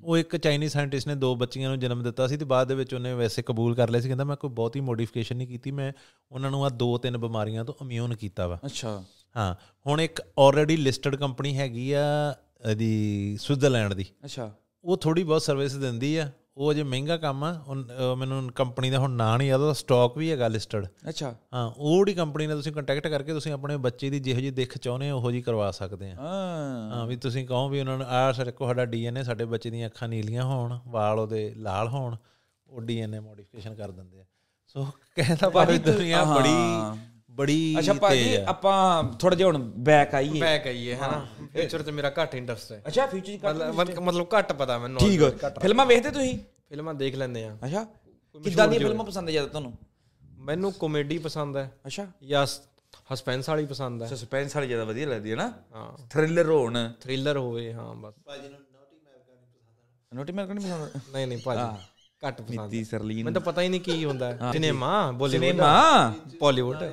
ਉਹ ਇੱਕ ਚਾਈਨੀਜ਼ ਸਾਇੰਟਿਸਟ ਨੇ ਦੋ ਬੱਚੀਆਂ ਨੂੰ ਜਨਮ ਦਿੱਤਾ ਸੀ ਤੇ ਬਾਅਦ ਦੇ ਵਿੱਚ ਉਹਨੇ ਵੈਸੇ ਕਬੂਲ ਕਰ ਲਿਆ ਸੀ ਕਹਿੰਦਾ ਮੈਂ ਕੋਈ ਬਹੁਤੀ ਮੋਡੀਫਿਕੇਸ਼ਨ ਨਹੀਂ ਕੀਤੀ ਮੈਂ ਉਹਨਾਂ ਨੂੰ ਆ ਦੋ ਤਿੰਨ ਬਿਮਾਰੀਆਂ ਤੋਂ ਇਮਿਊਨ ਕੀਤਾ ਵਾ। ਅੱਛਾ। ਹਾਂ ਹੁਣ ਇੱਕ ਆਲਰੇਡੀ ਲਿਸਟਡ ਕੰਪਨੀ ਹੈਗੀ ਆ ਇਹਦੀ ਸਵਿਟਜ਼ਰਲੈਂਡ ਦੀ। ਅੱਛਾ। ਉਹ ਥੋੜੀ ਬਹੁਤ ਸਰਵਿਸ ਦਿੰਦੀ ਆ। ਉਹ ਅਜੇ ਮਹਿੰਗਾ ਕੰਮ ਆ। ਮੈਨੂੰ ਕੰਪਨੀ ਦਾ ਹੁਣ ਨਾਂ ਨਹੀਂ ਆਦਾ ਸਟਾਕ ਵੀ ਹੈਗਾ ਲਿਸਟਡ ਅੱਛਾ। ਹਾਂ ਉਹ ਜਿਹੜੀ ਕੰਪਨੀ ਨਾਲ ਤੁਸੀਂ ਕੰਟੈਕਟ ਕਰਕੇ ਤੁਸੀਂ ਆਪਣੇ ਬੱਚੇ ਦੀ ਜਿਹੋ ਜਿਹੀ ਦਿੱਖ ਚਾਹੁੰਦੇ ਹੋ ਉਹੋ ਜਿਹੀ ਕਰਵਾ ਸਕਦੇ ਆ। ਹਾਂ। ਹਾਂ ਵੀ ਤੁਸੀਂ ਕਹੋ ਵੀ ਉਹਨਾਂ ਨੂੰ ਆ ਸਾਡੇ ਕੋਲ ਸਾਡਾ ਡੀਐਨਏ ਸਾਡੇ ਬੱਚੇ ਦੀਆਂ ਅੱਖਾਂ ਨੀਲੀਆਂ ਹੋਣ ਵਾਲ ਉਹਦੇ ਲਾਲ ਹੋਣ ਉਹ ਡੀਐਨਏ ਮੋਡੀਫਿਕੇਸ਼ਨ ਕਰ ਦਿੰਦੇ ਆ। ਸੋ ਕਹਿੰਦਾ ਭਾਵੇਂ ਦੁਨੀਆ ਬੜੀ ਬੜੀ ਅੱਛਾ ਭਾਜੀ ਆਪਾਂ ਥੋੜਾ ਜਿਹਾ ਹੁਣ ਬੈਕ ਆਈਏ। ਬੈਕ ਆਈਏ ਹਨਾ ਫਿਊਚਰ ਤੇ ਮੇਰਾ ਘੱਟ ਇੰਟਰਸਟ ਹੈ। ਅੱਛਾ ਫਿਊਚਰ ਚ ਮਤਲਬ ਮਤਲਬ ਘੱਟ ਪਤਾ ਮੈਨੂੰ ਠੀਕ ਹੈ ਫਿਲਮਾਂ ਵੇਖਦੇ ਤੁਸੀਂ? ਫਿਲਮਾਂ ਦੇਖ ਲੈਂਦੇ ਆ। ਅੱਛਾ। ਕਿੱਦਾਂ ਦੀਆਂ ਫਿਲਮਾਂ ਪਸੰਦ ਜ਼ਿਆਦਾ ਤੁਹਾਨੂੰ? ਮੈਨੂੰ ਕਾਮੇਡੀ ਪਸੰਦ ਹੈ। ਅੱਛਾ। ਜਾਂ ਹਸਪੈਂਸ ਵਾਲੀ ਪਸੰਦ ਹੈ। ਸਸਪੈਂਸ ਵਾਲੀ ਜ਼ਿਆਦਾ ਵਧੀਆ ਲੱਗਦੀ ਹੈ ਨਾ। ਹਾਂ। ਥ੍ਰਿਲਰ ਹੋਣ। ਥ੍ਰਿਲਰ ਹੋਵੇ ਹਾਂ ਬਸ। ਨੋਟੀ ਮੈਂ ਨਹੀਂ ਪਸੰਦ ਨਹੀਂ ਨਹੀਂ ਭਾਜੀ ਘੱਟ ਪਸੰਦ ਨੀਤੀ ਸਰਲੀਨ ਮੈਨੂੰ ਤਾਂ ਪਤਾ ਹੀ ਨਹੀਂ ਕੀ ਹੁੰਦਾ ਹੈ। ਸਿਨੇਮਾ ਬਾਲੀਵੁੱਡ ਸਿਨੇਮਾ ਬਾਲੀਵੁੱਡ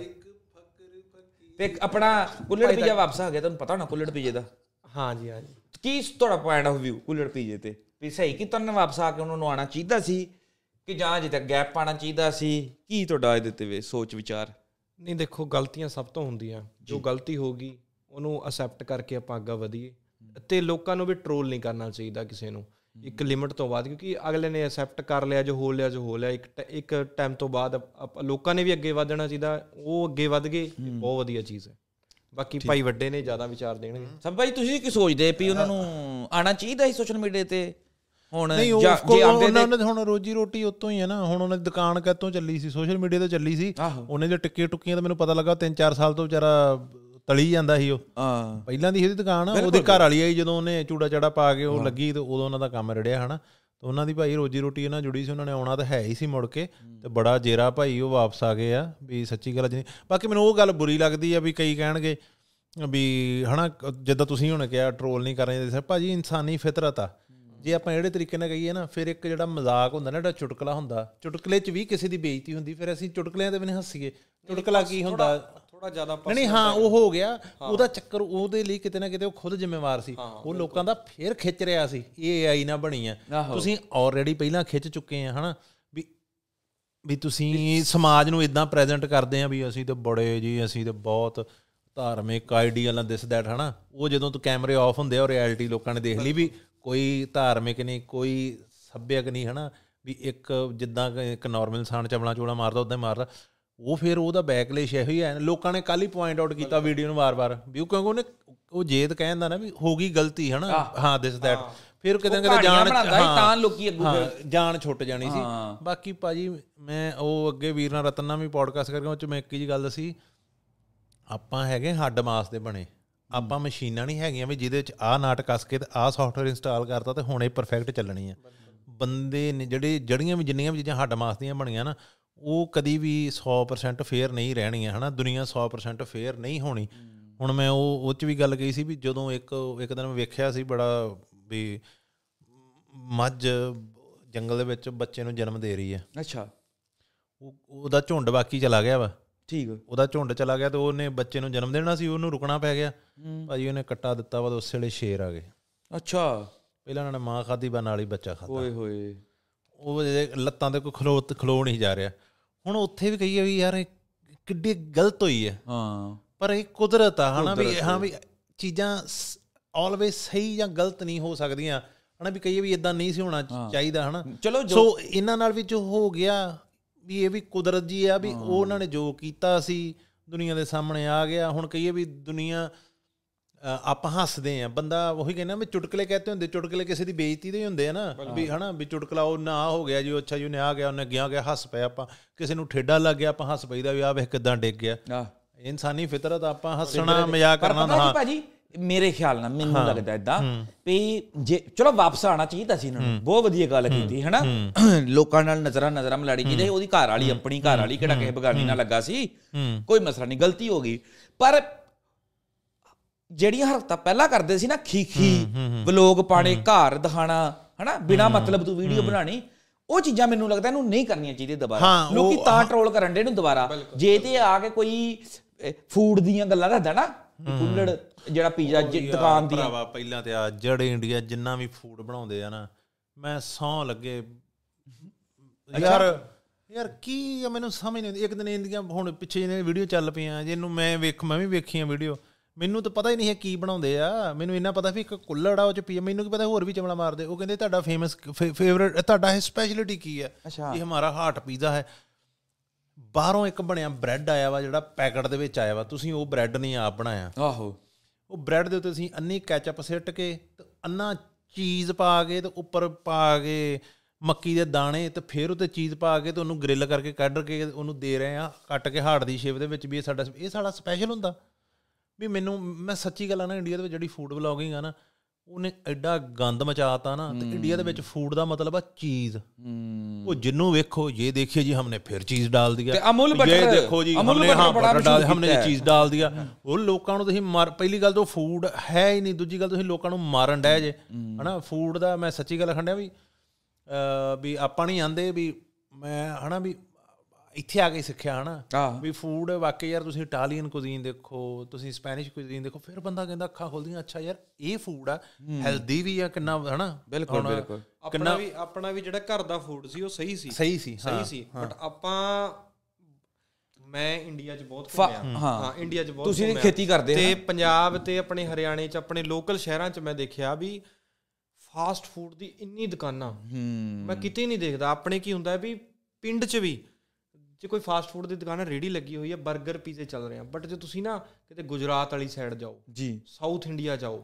ਤੇ ਆਪਣਾ ਕੁੱਲੜ ਪੀਜਾ ਵਾਪਸ ਆ ਗਿਆ ਤੁਹਾਨੂੰ ਪਤਾ ਹੋਣਾ ਕੁੱਲੜ ਪੀਜੇ ਦਾ? ਹਾਂ ਜੀ ਹਾਂ ਜੀ ਕੀ ਤੁਹਾਡਾ ਪੁਆਇੰਟ ਆਫ View ਕੁੱਲੜ ਪੀਜੇ ਤੇ? ਵੀ ਸਹੀ ਕਿ ਤੁਹਾਨੂੰ ਵਾਪਸ ਆ ਕੇ ਉਹਨਾਂ ਨੂੰ ਆਣਾ ਚਾਹੀਦਾ ਸੀ ਕਿ ਜਾਂ ਅਜੇ ਤੱਕ ਗੈਪ ਪਾਣਾ ਚਾਹੀਦਾ ਸੀ? ਕੀ ਤੁਹਾਡਾ ਇਹਦੇ ਤੇ ਵੇ ਸੋਚ ਵਿਚਾਰ? ਨਹੀਂ ਦੇਖੋ ਗਲਤੀਆਂ ਸਭ ਤੋਂ ਹੁੰਦੀਆਂ। ਜੋ ਗਲਤੀ ਹੋਗੀ ਉਹਨੂੰ ਅਸੈਪਟ ਕਰਕੇ ਆਪਾਂ ਅੱਗਾ ਵਧੀਏ। ਤੇ ਲੋਕਾਂ ਨੂੰ ਵੀ ਟਰੋਲ ਨਹੀਂ ਕਰਨਾ ਚਾਹੀਦਾ ਕਿਸੇ ਨੂੰ। ਇੱਕ ਲਿਮਿਟ ਤੋਂ ਬਾਅਦ ਕਿਉਂਕਿ ਅਗਲੇ ਨੇ ਅਸੈਪਟ ਕਰ ਲਿਆ ਜੋ ਹੋ ਲਿਆ ਜੋ ਹੋ ਲਿਆ ਇੱਕ ਇੱਕ ਟਾਈਮ ਤੋਂ ਬਾਅਦ ਲੋਕਾਂ ਨੇ ਵੀ ਅੱਗੇ ਵਧਣਾ ਚਾਹੀਦਾ ਉਹ ਅੱਗੇ ਵਧ ਗਏ ਬਹੁਤ ਵਧੀਆ ਚੀਜ਼ ਹੈ। ਬਾਕੀ ਭਾਈ ਵੱਡੇ ਨੇ ਜ਼ਿਆਦਾ ਵਿਚਾਰ ਦੇਣਗੇ। ਸਭ ਭਾਈ ਤੁਸੀਂ ਕੀ ਸੋਚਦੇ ਵੀ ਉਹਨਾਂ ਨੂੰ ਆਣਾ ਚਾਹੀਦਾ ਸੀ ਸੋਸ਼ਲ ਮੀਡੀਆ ਤੇ? ਹੁਣ ਜਾਂ- ਆਉਂਦੇ ਉਹਨਾਂ ਨੇ ਹੁਣ ਰੋਜੀ ਰੋਟੀ ਉਤੋਂ ਹੀ ਹੈ ਨਾ ਹੁਣ ਉਹਨਾਂ ਦੀ ਦੁਕਾਨ ਕਿੱਥੋਂ ਚੱਲੀ ਸੀ ਸੋਸ਼ਲ ਮੀਡੀਆ ਤੇ ਚੱਲੀ ਸੀ। ਉਹਨੇ ਜੇ ਟਿੱਕੇ ਟੁੱਕੀਆਂ ਤਾਂ ਮੈਨੂੰ ਪਤਾ ਲੱਗਾ 3-4 ਸਾਲ ਤੋਂ ਵਿਚਾਰਾ ਤਲੀ ਜਾਂਦਾ ਸੀ ਉਹ। ਹਾਂ। ਪਹਿਲਾਂ ਦੀ ਇਹਦੀ ਦੁਕਾਨ ਉਹਦੀ ਘਰ ਵਾਲੀ ਆਈ ਜਦੋਂ ਉਹਨੇ ਚੂੜਾ ਚੜਾ ਪਾ ਕੇ ਉਹ ਲੱਗੀ ਤੇ ਉਦੋਂ ਉਹਨਾਂ ਦਾ ਕੰਮ ਰੜਿਆ ਹਨਾ। ਤੇ ਉਹਨਾਂ ਦੀ ਭਾਈ ਰੋਜੀ ਰੋਟੀ ਇਹਨਾਂ ਜੁੜੀ ਸੀ ਉਹਨਾਂ ਨੇ ਆਉਣਾ ਤਾਂ ਹੈ ਹੀ ਸੀ ਮੁੜ ਕੇ। ਤੇ ਬੜਾ ਜੇਰਾ ਭਾਈ ਉਹ ਵਾਪਸ ਆ ਗਏ ਆ ਵੀ ਸੱਚੀ ਗੱਲ ਜੀ ਬਾਕੀ ਮੈਨੂੰ ਉਹ ਗੱਲ ਬੁਰੀ ਲੱਗਦੀ ਆ ਵੀ ਕਈ ਕਹਿਣਗੇ ਵੀ ਹਨਾ ਜਿੱਦਾਂ ਤੁਸੀਂ ਹੁਣ ਕਿਹਾ ਟਰੋਲ ਨਹੀਂ ਕਰ ਰਹੇ ਸਰ ਭਾਜੀ ਇਨਸਾਨੀ ਫਿਤਰਤ ਆ। ਜੇ ਆਪਾਂ ਜਿਹੜੇ ਤਰੀਕੇ ਨਾਲ ਕਹੀਏ ਨਾ ਫਿਰ ਇੱਕ ਜਿਹੜਾ ਮਜ਼ਾਕ ਹੁੰਦਾ ਨਾ ਜਿਹੜਾ ਚੁਟਕਲਾ ਹੁੰਦਾ ਚੁਟਕਲੇ 'ਚ ਵੀ ਕਿਸੇ ਦੀ ਬੇਇੱਜ਼ਤੀ ਹੁੰਦੀ ਫਿਰ ਅਸੀਂ ਚੁਟਕਲਿਆਂ ਤੇ ਵੀ ਨਹੀਂ ਹੱਸੀਏ। ਚੁਟਕਲਾ ਕੀ ਹੁੰਦਾ? ਥੋੜਾ ਜ਼ਿਆਦਾ ਨਹੀਂ ਨਹੀਂ ਹਾਂ ਉਹ ਹੋ ਗਿਆ। ਉਹਦਾ ਚੱਕਰ ਉਹਦੇ ਲਈ ਕਿਤੇ ਨਾ ਕਿਤੇ ਉਹ ਖੁਦ ਜ਼ਿੰਮੇਵਾਰ ਸੀ। ਉਹ ਲੋਕਾਂ ਦਾ ਫੇਰ ਖਿੱਚ ਰਿਹਾ ਸੀ ਇਹ ਏਆਈ ਨਾ ਬਣੀ ਆ। ਤੁਸੀਂ ਆਲਰੇਡੀ ਪਹਿਲਾਂ ਖਿੱਚ ਚੁੱਕੇ ਆ ਹਨਾ? ਵੀ ਵੀ ਤੁਸੀਂ ਸਮਾਜ ਨੂੰ ਇਦਾਂ ਪ੍ਰੈਜ਼ੈਂਟ ਕਰਦੇ ਆ ਵੀ ਅਸੀਂ ਤੇ ਬੜੇ ਜੀ ਅਸੀਂ ਤੇ ਬਹੁਤ ਧਾਰਮਿਕ ਆਈਡੀਅਲ ਦਿਸ ਦੈਟ ਹਨਾ? ਉਹ ਜਦੋਂ ਤੋਂ ਕੈਮਰੇ ਆਫ ਹੁੰਦੇ ਆ ਉਹ ਰਿਐਲਿਟੀ ਲੋਕਾਂ ਨੇ ਦੇਖ ਲਈ ਵੀ ਕੋਈ ਧਾਰਮਿਕ ਨਹੀਂ ਕੋਈ ਸੱਭਿਅਕ ਨਹੀਂ ਹਨਾ? ਵੀ ਇੱਕ ਜਿੱਦਾਂ ਇੱਕ ਨਾਰਮਲ ਇਨਸਾਨ ਚਵਲਾ ਚੋਲਾ ਮਾਰਦਾ ਉਦਾਂ ਹੀ ਮਾਰਦਾ। ਉਹ ਫਿਰ ਉਹਦਾ ਬੈਕਲੇਸ਼ ਇਹੋ ਹੀ ਹੈ ਲੋਕਾਂ ਨੇ ਕੱਲ ਹੀ ਪੁਆਇੰਟ ਆਊਟ ਕੀਤਾ ਵੀਡੀਓ ਨੂੰ ਵਾਰ-ਵਾਰ ਵੀ ਕਿਉਂਕਿ ਉਹਨੇ ਉਹ ਜੇਦ ਕਹਿੰਦਾ ਨਾ ਵੀ ਹੋ ਗਈ ਗਲਤੀ ਹਨਾ? ਹਾਂ ਦਿਸ ਦੈਟ ਫਿਰ ਕਿਤੇ ਨਾ ਕਿਤੇ ਜਾਣ ਤਾਂ ਲੋਕੀ ਅੱਗੋਂ ਜਾਨ ਛੁੱਟ ਜਾਣੀ ਸੀ। ਬਾਕੀ ਭਾਜੀ ਮੈਂ ਉਹ ਅੱਗੇ ਵੀਰ ਨਾਲ ਰਤਨ ਨਾਲ ਵੀ ਪੋਡਕਾਸਟ ਕਰਕੇ ਉਹ ਚ ਮੈਂ ਇੱਕ ਹੀ ਗੱਲ ਦੱਸੀ। ਆਪਾਂ ਹੈਗੇ ਹੱਡ ਮਾਸ ਦੇ ਬਣੇ। ਆਪਾਂ ਮਸ਼ੀਨਾਂ ਨਹੀਂ ਹੈਗੀਆਂ ਵੀ ਜਿਹਦੇ ਚ ਆਹ ਨਾਟ ਕੱਸ ਕੇ ਤੇ ਆਹ ਸੌਫਟਵੇਅਰ ਇੰਸਟਾਲ ਕਰਤਾ ਤੇ ਹੁਣੇ ਪਰਫੈਕਟ ਚੱਲਣੀ ਆ। ਬੰਦੇ ਨੇ ਜਿਹੜੇ ਜੜੀਆਂ ਵੀ ਜਿੰਨੀਆਂ ਵੀ ਚੀਜ਼ਾਂ ਹੱਡ ਮਾਸ ਦੀਆਂ ਬਣੀਆਂ ਨਾ ਉਹ ਕਦੀ ਵੀ 100% ਫੇਅਰ ਨਹੀਂ ਰਹਿਣੀਆਂ ਹਨਾ? ਦੁਨੀਆ 100% ਫੇਅਰ ਨਹੀਂ ਹੋਣੀ। ਹੁਣ ਮੈਂ ਉਹ ਉਹ ਚ ਵੀ ਗੱਲ ਕਹੀ ਸੀ ਵੀ ਜਦੋਂ ਇੱਕ ਇੱਕ ਦਿਨ ਮੈਂ ਵੇਖਿਆ ਸੀ ਬੜਾ ਵੀ ਮੱਝ ਜੰਗਲ ਦੇ ਵਿੱਚ ਬੱਚੇ ਨੂੰ ਜਨਮ ਦੇ ਰਹੀ ਹੈ। ਅੱਛਾ। ਉਹ ਉਹਦਾ ਝੁੰਡ ਬਾਕੀ ਚਲਾ ਗਿਆ ਵਾ। ਠੀਕ। ਉਹਦਾ ਝੁੰਡ ਚਲਾ ਗਿਆ ਤੇ ਉਹਨੇ ਬੱਚੇ ਨੂੰ ਜਨਮ ਦੇਣਾ ਸੀ ਉਹਨੂੰ ਰੁਕਣਾ ਪੈ ਗਿਆ। ਭਾਜੀ ਉਹਨੇ ਕੱਟਾ ਦਿੱਤਾ ਵਾ ਤੇ ਉਸੇ ਵੇਲੇ ਸ਼ੇਰ ਆ ਗਏ। ਅੱਛਾ। ਪਹਿਲਾਂ ਉਹਨਾਂ ਨੇ ਮਾਂ ਖਾਦੀ ਬਾ ਨਾਲ ਹੀ ਬੱਚਾ ਖਾਦਾ ਓਏ ਹੋਏ। ਉਹ ਲੱਤਾਂ ਤੇ ਕੋਈ ਖਲੋ ਖਲੋ ਨਹੀਂ ਜਾ ਰਿਹਾ। ਹੁਣ ਉੱਥੇ ਵੀ ਕਹੀਏ ਵੀ ਯਾਰ ਕਿੱਡੀ ਗਲਤ ਹੋਈ ਹੈ। ਹਾਂ। ਪਰ ਇਹ ਕੁਦਰਤ ਆ ਹਨਾ ਵੀ ਹਾਂ। ਵੀ ਚੀਜ਼ਾਂ ਆਲਵੇਸ ਸਹੀ ਜਾਂ ਗਲਤ ਨਹੀਂ ਹੋ ਸਕਦੀਆਂ। ਹਨਾ ਵੀ ਕਹੀਏ ਵੀ ਇਦਾਂ ਨਹੀਂ ਸੀ ਹੋਣਾ ਚਾਹੀਦਾ ਹਨਾ। ਚਲੋ ਸੋ ਇਹਨਾਂ ਨਾਲ ਵੀ ਜੋ ਹੋ ਗਿਆ ਵੀ ਇਹ ਵੀ ਕੁਦਰਤ ਜੀ ਆ ਵੀ ਉਹ ਉਹਨਾਂ ਨੇ ਜੋ ਕੀਤਾ ਸੀ ਦੁਨੀਆ ਦੇ ਸਾਹਮਣੇ ਆ ਗਿਆ। ਹੁਣ ਕਹੀਏ ਵੀ ਦੁਨੀਆ ਆਪਾਂ ਹੱਸਦੇ ਆ। ਬੰਦਾ ਉਹੀ ਕਹਿੰਦਾ ਵੀ ਚੁਟਕਲੇ ਕਹਤੇ ਹੁੰਦੇ ਚੁਟਕਲੇ ਕਿਸੇ ਦੀ ਬੇਇੱਜ਼ਤੀ ਦੇ ਹੁੰਦੇ ਆ ਨਾ। ਵੀ ਹਨਾ ਵੀ ਚੁਟਕਲਾ ਉਹ ਨਾ ਹੋ ਗਿਆ ਜੀ ਅੱਛਾ ਜੀ ਉਹਨੇ ਆ ਗਿਆ ਉਹਨੇ ਗਿਆ ਗਿਆ ਹੱਸ ਪਿਆ ਆਪਾਂ। ਕਿਸੇ ਨੂੰ ਠੇਡਾ ਲੱਗ ਗਿਆ ਆਪਾਂ ਹੱਸ ਪਈਦਾ ਵੀ ਆ ਵੇਖ ਕਿਦਾਂ ਡਿੱਗ ਗਿਆ। ਇਨਸਾਨੀ ਫਿਤਰਤ ਆਪਾਂ ਹੱਸਣਾ ਮਜ਼ਾਕ ਕਰਨਾ ਹਾਂ। ਭਾਜੀ ਮੇਰੇ ਖਿਆਲ ਨਾਲ ਮੈਨੂੰ ਲੱਗਦਾ ਇਦਾਂ ਵੀ ਜੇ ਚਲੋ ਵਾਪਸ ਆਣਾ ਚਾਹੀਦਾ ਸੀ ਇਹਨਾਂ ਨੂੰ। ਬਹੁਤ ਵਧੀਆ ਗੱਲ ਕੀਤੀ ਹੈਨਾ? ਲੋਕਾਂ ਨਾਲ ਨਜ਼ਰਾਂ ਨਜ਼ਰਾਂ ਮਿਲਾੜੀ ਜਿਹਦੇ ਉਹਦੀ ਘਰ ਵਾਲੀ ਆਪਣੀ ਘਰ ਵਾਲੀ ਕਿਹੜਾ ਕਿਸੇ ਬਗਾਨੀ ਨਾਲ ਲੱਗਾ ਸੀ? ਕੋਈ ਮਸਲਾ ਨਹੀਂ ਗਲਤੀ ਹੋ ਗਈ। ਪਰ ਜਿਹੜੀਆਂ ਹਰਕਤਾਂ ਪਹਿਲਾਂ ਕਰਦੇ ਸੀ ਨਾ ਖੀਖੀ ਵਲੋਗ ਪਾਣੇ ਘਰ ਦਿਖਾਣਾ ਹਨਾ? ਬਿਨਾ ਮਤਲਬ ਤੋਂ ਵੀਡੀਓ ਬਣਾਣੀ ਉਹ ਚੀਜ਼ਾਂ ਮੈਨੂੰ ਲੱਗਦਾ ਇਹਨੂੰ ਨਹੀਂ ਕਰਨੀਆਂ ਚਾਹੀਦੀਆਂ ਦੁਬਾਰਾ। ਲੋਕੀ ਤਾਂ ਟਰੋਲ ਕਰਨ ਦੇ ਇਹਨੂੰ ਦੁਬਾਰਾ। ਜੇ ਤੇ ਆ ਕੇ ਕੋਈ ਫੂਡ ਦੀਆਂ ਗੱਲਾਂ ਰੱਖਦਾ ਨਾ ਕੁੱਲੜ ਜਿਹੜਾ ਪੀਜ਼ਾ ਦੁਕਾਨ ਦੀਆਂ ਭਰਾਵਾ ਪਹਿਲਾਂ ਤੇ ਆ ਜੜ ਇੰਡੀਆ ਜਿੰਨਾ ਵੀ ਫੂਡ ਬਣਾਉਂਦੇ ਆ ਨਾ ਮੈਂ ਸੌ ਲੱਗੇ। ਯਾਰ ਯਾਰ ਕੀ ਮੈਨੂੰ ਸਮਝ ਨਹੀਂ ਆਉਂਦੀ। ਇੱਕ ਦਿਨ ਇੰਦੀਆਂ ਹੁਣ ਪਿੱਛੇ ਜਿਹਨੇ ਵੀਡੀਓ ਚੱਲ ਪਈਆਂ ਜਿਹਨੂੰ ਮੈਂ ਵੇਖ ਮੈਂ ਵੀ ਵੇਖੀਆਂ ਵੀਡੀਓ। ਮੈਨੂੰ ਤਾਂ ਪਤਾ ਹੀ ਨਹੀਂ ਹੈ ਕੀ ਬਣਾਉਂਦੇ ਆ। ਮੈਨੂੰ ਇੰਨਾ ਪਤਾ ਵੀ ਇੱਕ ਕੁੱਲੜ ਆ ਉਹ ਚ ਪੀ ਮੈਨੂੰ ਕੀ ਪਤਾ ਹੋਰ ਵੀ ਚਮੜਾ ਮਾਰਦੇ। ਉਹ ਕਹਿੰਦੇ ਤੁਹਾਡਾ ਫੇਮਸ ਫੇਵਰਟ ਤੁਹਾਡਾ ਇਹ ਸਪੈਸ਼ਲਿਟੀ ਕੀ ਹੈ। ਇਹ ਹਮਾਰਾ ਹਾਰਟ ਪੀਜ਼ਾ ਹੈ। ਬਾਹਰੋਂ ਇੱਕ ਬਣਿਆ ਬ੍ਰੈਡ ਆਇਆ ਵਾ ਜਿਹੜਾ ਪੈਕਟ ਦੇ ਵਿੱਚ ਆਇਆ ਵਾ। ਤੁਸੀਂ ਉਹ ਬ੍ਰੈਡ ਨਹੀਂ ਆਪ ਬਣਾਇਆ। ਆਹੋ। ਉਹ ਬ੍ਰੈਡ ਦੇ ਉੱਤੇ ਤੁਸੀਂ ਅੰਨੀ ਕੈਚਅਪ ਸਿੱਟ ਕੇ ਤੇ ਅੰਨਾ ਚੀਜ਼ ਪਾ ਕੇ ਤੇ ਉੱਪਰ ਪਾ ਕੇ ਮੱਕੀ ਦੇ ਦਾਣੇ ਤੇ ਫਿਰ ਉੱਤੇ ਚੀਜ਼ ਪਾ ਕੇ ਤੇ ਉਹਨੂੰ ਗ੍ਰਿਲ ਕਰਕੇ ਕੱਢ ਕੇ ਉਹਨੂੰ ਦੇ ਰਹੇ ਆ ਕੱਟ ਕੇ ਹਾਰਟ ਦੀ ਸ਼ੇਪ ਦੇ ਵਿੱਚ ਵੀ ਇਹ ਸਾਡਾ ਇਹ ਸਾਡਾ ਸਪੈਸ਼ਲ ਹੁੰਦਾ। ਵੀ ਮੈਨੂੰ ਮੈਂ ਸੱਚੀ ਗੱਲ ਆ ਨਾ ਇੰਡੀਆ ਦੇ ਵਿੱਚ ਜਿਹੜੀ ਫੂਡ ਵਲੌਗਿੰਗ ਆ ਨਾ ਉਹਨੇ ਐਡਾ ਗੰਦ ਮਚਾਤਾ ਨਾ ਤੇ ਇੰਡੀਆ ਦੇ ਵਿੱਚ ਫੂਡ ਦਾ ਮਤਲਬ ਆ ਚੀਜ਼। ਉਹ ਜਿੰਨੂੰ ਵੇਖੋ ਇਹ ਦੇਖੀਏ ਜੀ ਹਮਨੇ ਫਿਰ ਚੀਜ਼ ਡਾਲ ਦਿਆ ਤੇ ਅਮੁਲ ਬਟਰ ਇਹ ਦੇਖੋ ਜੀ ਹਮਨੇ ਹਾਂ ਬਟਰ ਡਾਲ ਹਮਨੇ ਇਹ ਚੀਜ਼ ਡਾਲ ਦਿਆ ਉਹ ਲੋਕਾਂ ਨੂੰ ਤੁਸੀਂ ਮਾਰ ਪਹਿਲੀ ਗੱਲ ਤਾਂ ਫੂਡ ਹੈ ਹੀ ਨਹੀਂ ਦੂਜੀ ਗੱਲ ਤੁਸੀਂ ਲੋਕਾਂ ਨੂੰ ਮਾਰਨ ਡੈ ਜੇ। ਹਨਾ ਫੂਡ ਦਾ ਮੈਂ ਸੱਚੀ ਗੱਲ ਖੰਡਿਆ ਵੀ ਵੀ ਆਪਾਂ ਨਹੀਂ ਆਂਦੇ ਵੀ ਮੈਂ ਹਨਾ ਵੀ ਇੱਥੇ ਆ ਕੇ ਸਿੱਖਿਆ ਹਨਾ। ਵੀ ਫੂਡ ਵਾਕਈ ਯਾਰ ਤੁਸੀਂ ਇਟਾਲੀਅਨ ਕੁਜ਼ੀਨ ਦੇਖੋ ਤੁਸੀਂ ਸਪੈਨਿਸ਼ ਕੁਜ਼ੀਨ ਦੇਖੋ ਫਿਰ ਬੰਦਾ ਕਹਿੰਦਾ ਅੱਖਾਂ ਖੁੱਲਦੀਆਂ ਅੱਛਾ ਯਾਰ ਇਹ ਫੂਡ ਆ ਹੈਲਦੀ ਵੀ ਆ ਕਿੰਨਾ ਹਨਾ? ਬਿਲਕੁਲ, ਬਿਲਕੁਲ। ਆਪਣਾ ਵੀ ਆਪਣਾ ਵੀ ਜਿਹੜਾ ਘਰ ਦਾ ਫੂਡ ਸੀ ਉਹ ਸਹੀ ਸੀ। ਸਹੀ ਸੀ ਸਹੀ ਹਾਂ ਸੀ। ਬਟ ਆਪਾਂ ਮੈਂ ਇੰਡੀਆ 'ਚ ਬਹੁਤ ਘੁੰਮਿਆ। ਹਾਂ। ਹਾਂ ਇੰਡੀਆ 'ਚ ਬਹੁਤ ਤੁਸੀਂ ਵੀ। ਖੇਤੀ ਕਰਦੇ ਤੇ ਪੰਜਾਬ ਤੇ ਆਪਣੇ ਹਰਿਆਣੇ 'ਚ ਆਪਣੇ ਲੋਕਲ ਸ਼ਹਿਰਾਂ 'ਚ ਮੈਂ ਦੇਖਿਆ ਵੀ ਫਾਸਟ ਫੂਡ ਦੀ ਇੰਨੀ ਦੁਕਾਨਾਂ। ਮੈਂ ਕਿਤੇ ਨਹੀਂ ਦੇਖਦਾ। ਆਪਣੇ ਕੀ ਹੁੰਦਾ ਹੈ ਵੀ ਪਿੰਡ 'ਚ ਵੀ ਜੇ ਕੋਈ ਫਾਸਟ ਫੂਡ ਦੀ ਦੁਕਾਨ ਰੇੜੀ ਲੱਗੀ ਹੋਈ ਹੈ 버ਗਰ ਪੀਜ਼ੇ ਚੱਲ ਰਹੇ ਆ। ਬਟ ਜੇ ਤੁਸੀਂ ਨਾ ਕਿਤੇ ਗੁਜਰਾਤ ਵਾਲੀ ਸਾਈਡ ਜਾਓ ਜੀ। ਸਾਊਥ ਇੰਡੀਆ ਜਾਓ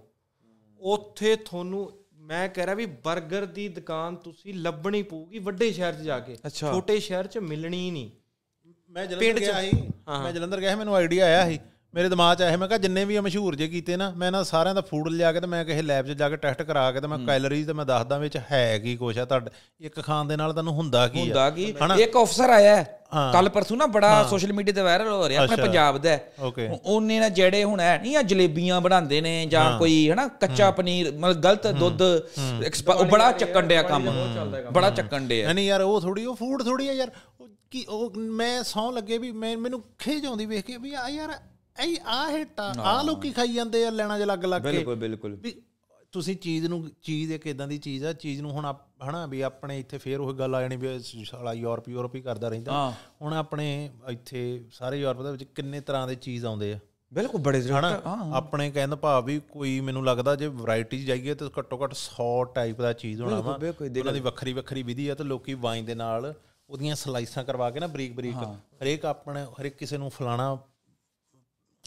ਉੱਥੇ ਤੁਹਾਨੂੰ ਮੈਂ ਕਹਿ ਰਿਹਾ ਵੀ 버ਗਰ ਦੀ ਦੁਕਾਨ ਤੁਸੀਂ ਲੱਭਣੀ ਪਊਗੀ ਵੱਡੇ ਸ਼ਹਿਰ 'ਚ ਜਾ ਕੇ। ਛੋਟੇ ਸ਼ਹਿਰ 'ਚ ਮਿਲਣੀ ਹੀ ਨਹੀਂ। ਮੈਂ ਜਲੰਧਰ ਗਿਆ ਸੀ। ਮੈਂ ਜਲੰਧਰ ਗਿਆ ਸੀ ਮੈਨੂੰ ਆਈਡੀਆ ਆਇਆ ਸੀ। ਮੇਰੇ ਦਿਮਾਗ 'ਚ ਆਇਆ ਸੀ, ਮੈਂ ਕਿਹਾ ਜਿੰਨੇ ਵੀ ਮਸ਼ਹੂਰ ਜੇ ਕੀਤੇ ਨਾ ਮੈਂ ਇਹਨਾਂ ਸਾਰਿਆਂ ਦਾ ਫੂਡ ਲਿਆ ਕੇ ਤੇ ਮੈਂ ਕਿਸੇ ਲੈਬ 'ਚ ਜਾ ਕੇ ਟੈਸਟ ਕਰਾ ਕੇ ਤੇ ਮੈਂ ਕੈਲਰੀਜ਼ ਤੇ ਮੈਂ ਦੱਸਦਾ ਵਿੱਚ ਹੈ ਕੀ ਕੁਛ ਆ ਤੁਹਾਡੇ ਇੱਕ ਖਾਣ ਦੇ ਨਾਲ ਤੁਹਾਨੂੰ ਹੁੰਦਾ ਕੀ ਹੁੰਦਾ ਆ ਕੀ ਇੱਕ ਅਫਸਰ ਆਇਆ ਕੱਲ ਪਰਸੋਂ ਨਾ ਬੜਾ ਸੋਸ਼ਲ ਮੀਡੀਆ ਤੇ ਵਾਇਰਲ ਹੋ ਰਿਹਾ ਆਪਣੇ। ਪੰਜਾਬ ਦਾ। ਉਹਨੇ ਨਾ ਜਿਹੜੇ ਹੁਣ ਹੈ ਨਹੀਂ ਆ ਜਲੇਬੀਆਂ ਬਣਾਉਂਦੇ ਨੇ ਜਾਂ ਕੋਈ ਹਨਾ ਕੱਚਾ ਪਨੀਰ ਮਤਲਬ ਗਲਤ ਦੁੱਧ ਉਹ ਬੜਾ ਚੱਕਣ ਡਿਆ ਕੰਮ। ਬੜਾ ਚੱਕਣ ਡਿਆ। ਨਹੀਂ ਯਾਰ ਉਹ ਥੋੜੀ ਉਹ ਫੂਡ ਥੋੜੀ ਆ ਯਾਰ। ਉਹ ਕੀ ਉਹ ਮੈਂ ਸੌ ਲੱਗੇ ਵੀ ਮੈਂ ਮੈਨੂੰ ਖੇਜ ਆਉਂਦੀ ਵੇਖ ਕੇ ਵੀ ਆ ਯਾਰ ਐ ਆ ਹੇਟਾ ਆ ਲੋਕੀ ਖਾਈ ਜਾਂਦੇ ਆ ਲੈਣਾ ਜਿਹਾ ਲੱਗ ਲੱਗ ਕੇ। ਬਿਲਕੁਲ ਬਿਲਕੁਲ। ਤੁਸੀਂ ਚੀਜ਼ ਨੂੰ ਚੀਜ਼ ਇੱਕ ਇਦਾਂ ਦੀ ਚੀਜ਼ ਆ ਚੀਜ਼ ਨੂੰ ਹੁਣ ਹਨਾ ਵੀ ਆਪਣੇ ਇੱਥੇ ਫੇਰ ਉਹ ਗੱਲ ਆ ਜਾਣੀ ਵੀ ਸਾਲਾ ਯੂਰਪ ਯੂਰਪ ਹੀ ਕਰਦਾ ਰਹਿੰਦਾ। ਹੁਣ ਆਪਣੇ ਇੱਥੇ ਸਾਰੇ ਯੂਰਪ ਦੇ ਵਿੱਚ ਕਿੰਨੇ ਤਰ੍ਹਾਂ ਦੇ ਚੀਜ਼ ਆਉਂਦੇ ਆ। ਬਿਲਕੁਲ ਬੜੇ ਹਨਾ? ਆਪਣੇ ਕਹਿਣ ਦਾ ਭਾਵ ਵੀ ਕੋਈ ਮੈਨੂੰ ਲੱਗਦਾ ਜੇ ਵੈਰਾਈਟੀ ਜਾਈਏ ਤਾਂ ਘੱਟੋ ਘੱਟ 100 ਟਾਈਪ ਦਾ ਚੀਜ਼ ਹੋਣਾ ਵਾ। ਉਹਨਾਂ ਦੀ ਵੱਖਰੀ ਵੱਖਰੀ ਵਿਧੀ ਆ ਤੇ ਲੋਕੀ ਵਾਈਨ ਦੇ ਨਾਲ ਉਹਦੀਆਂ ਸਲਾਈਸਾਂ ਕਰਵਾ ਕੇ ਨਾ ਬਰੀਕ ਬਰੀਕ। ਹਰੇਕ ਆਪਣੇ ਹਰੇਕ ਕਿਸੇ ਨੂੰ ਫਲਾਣਾ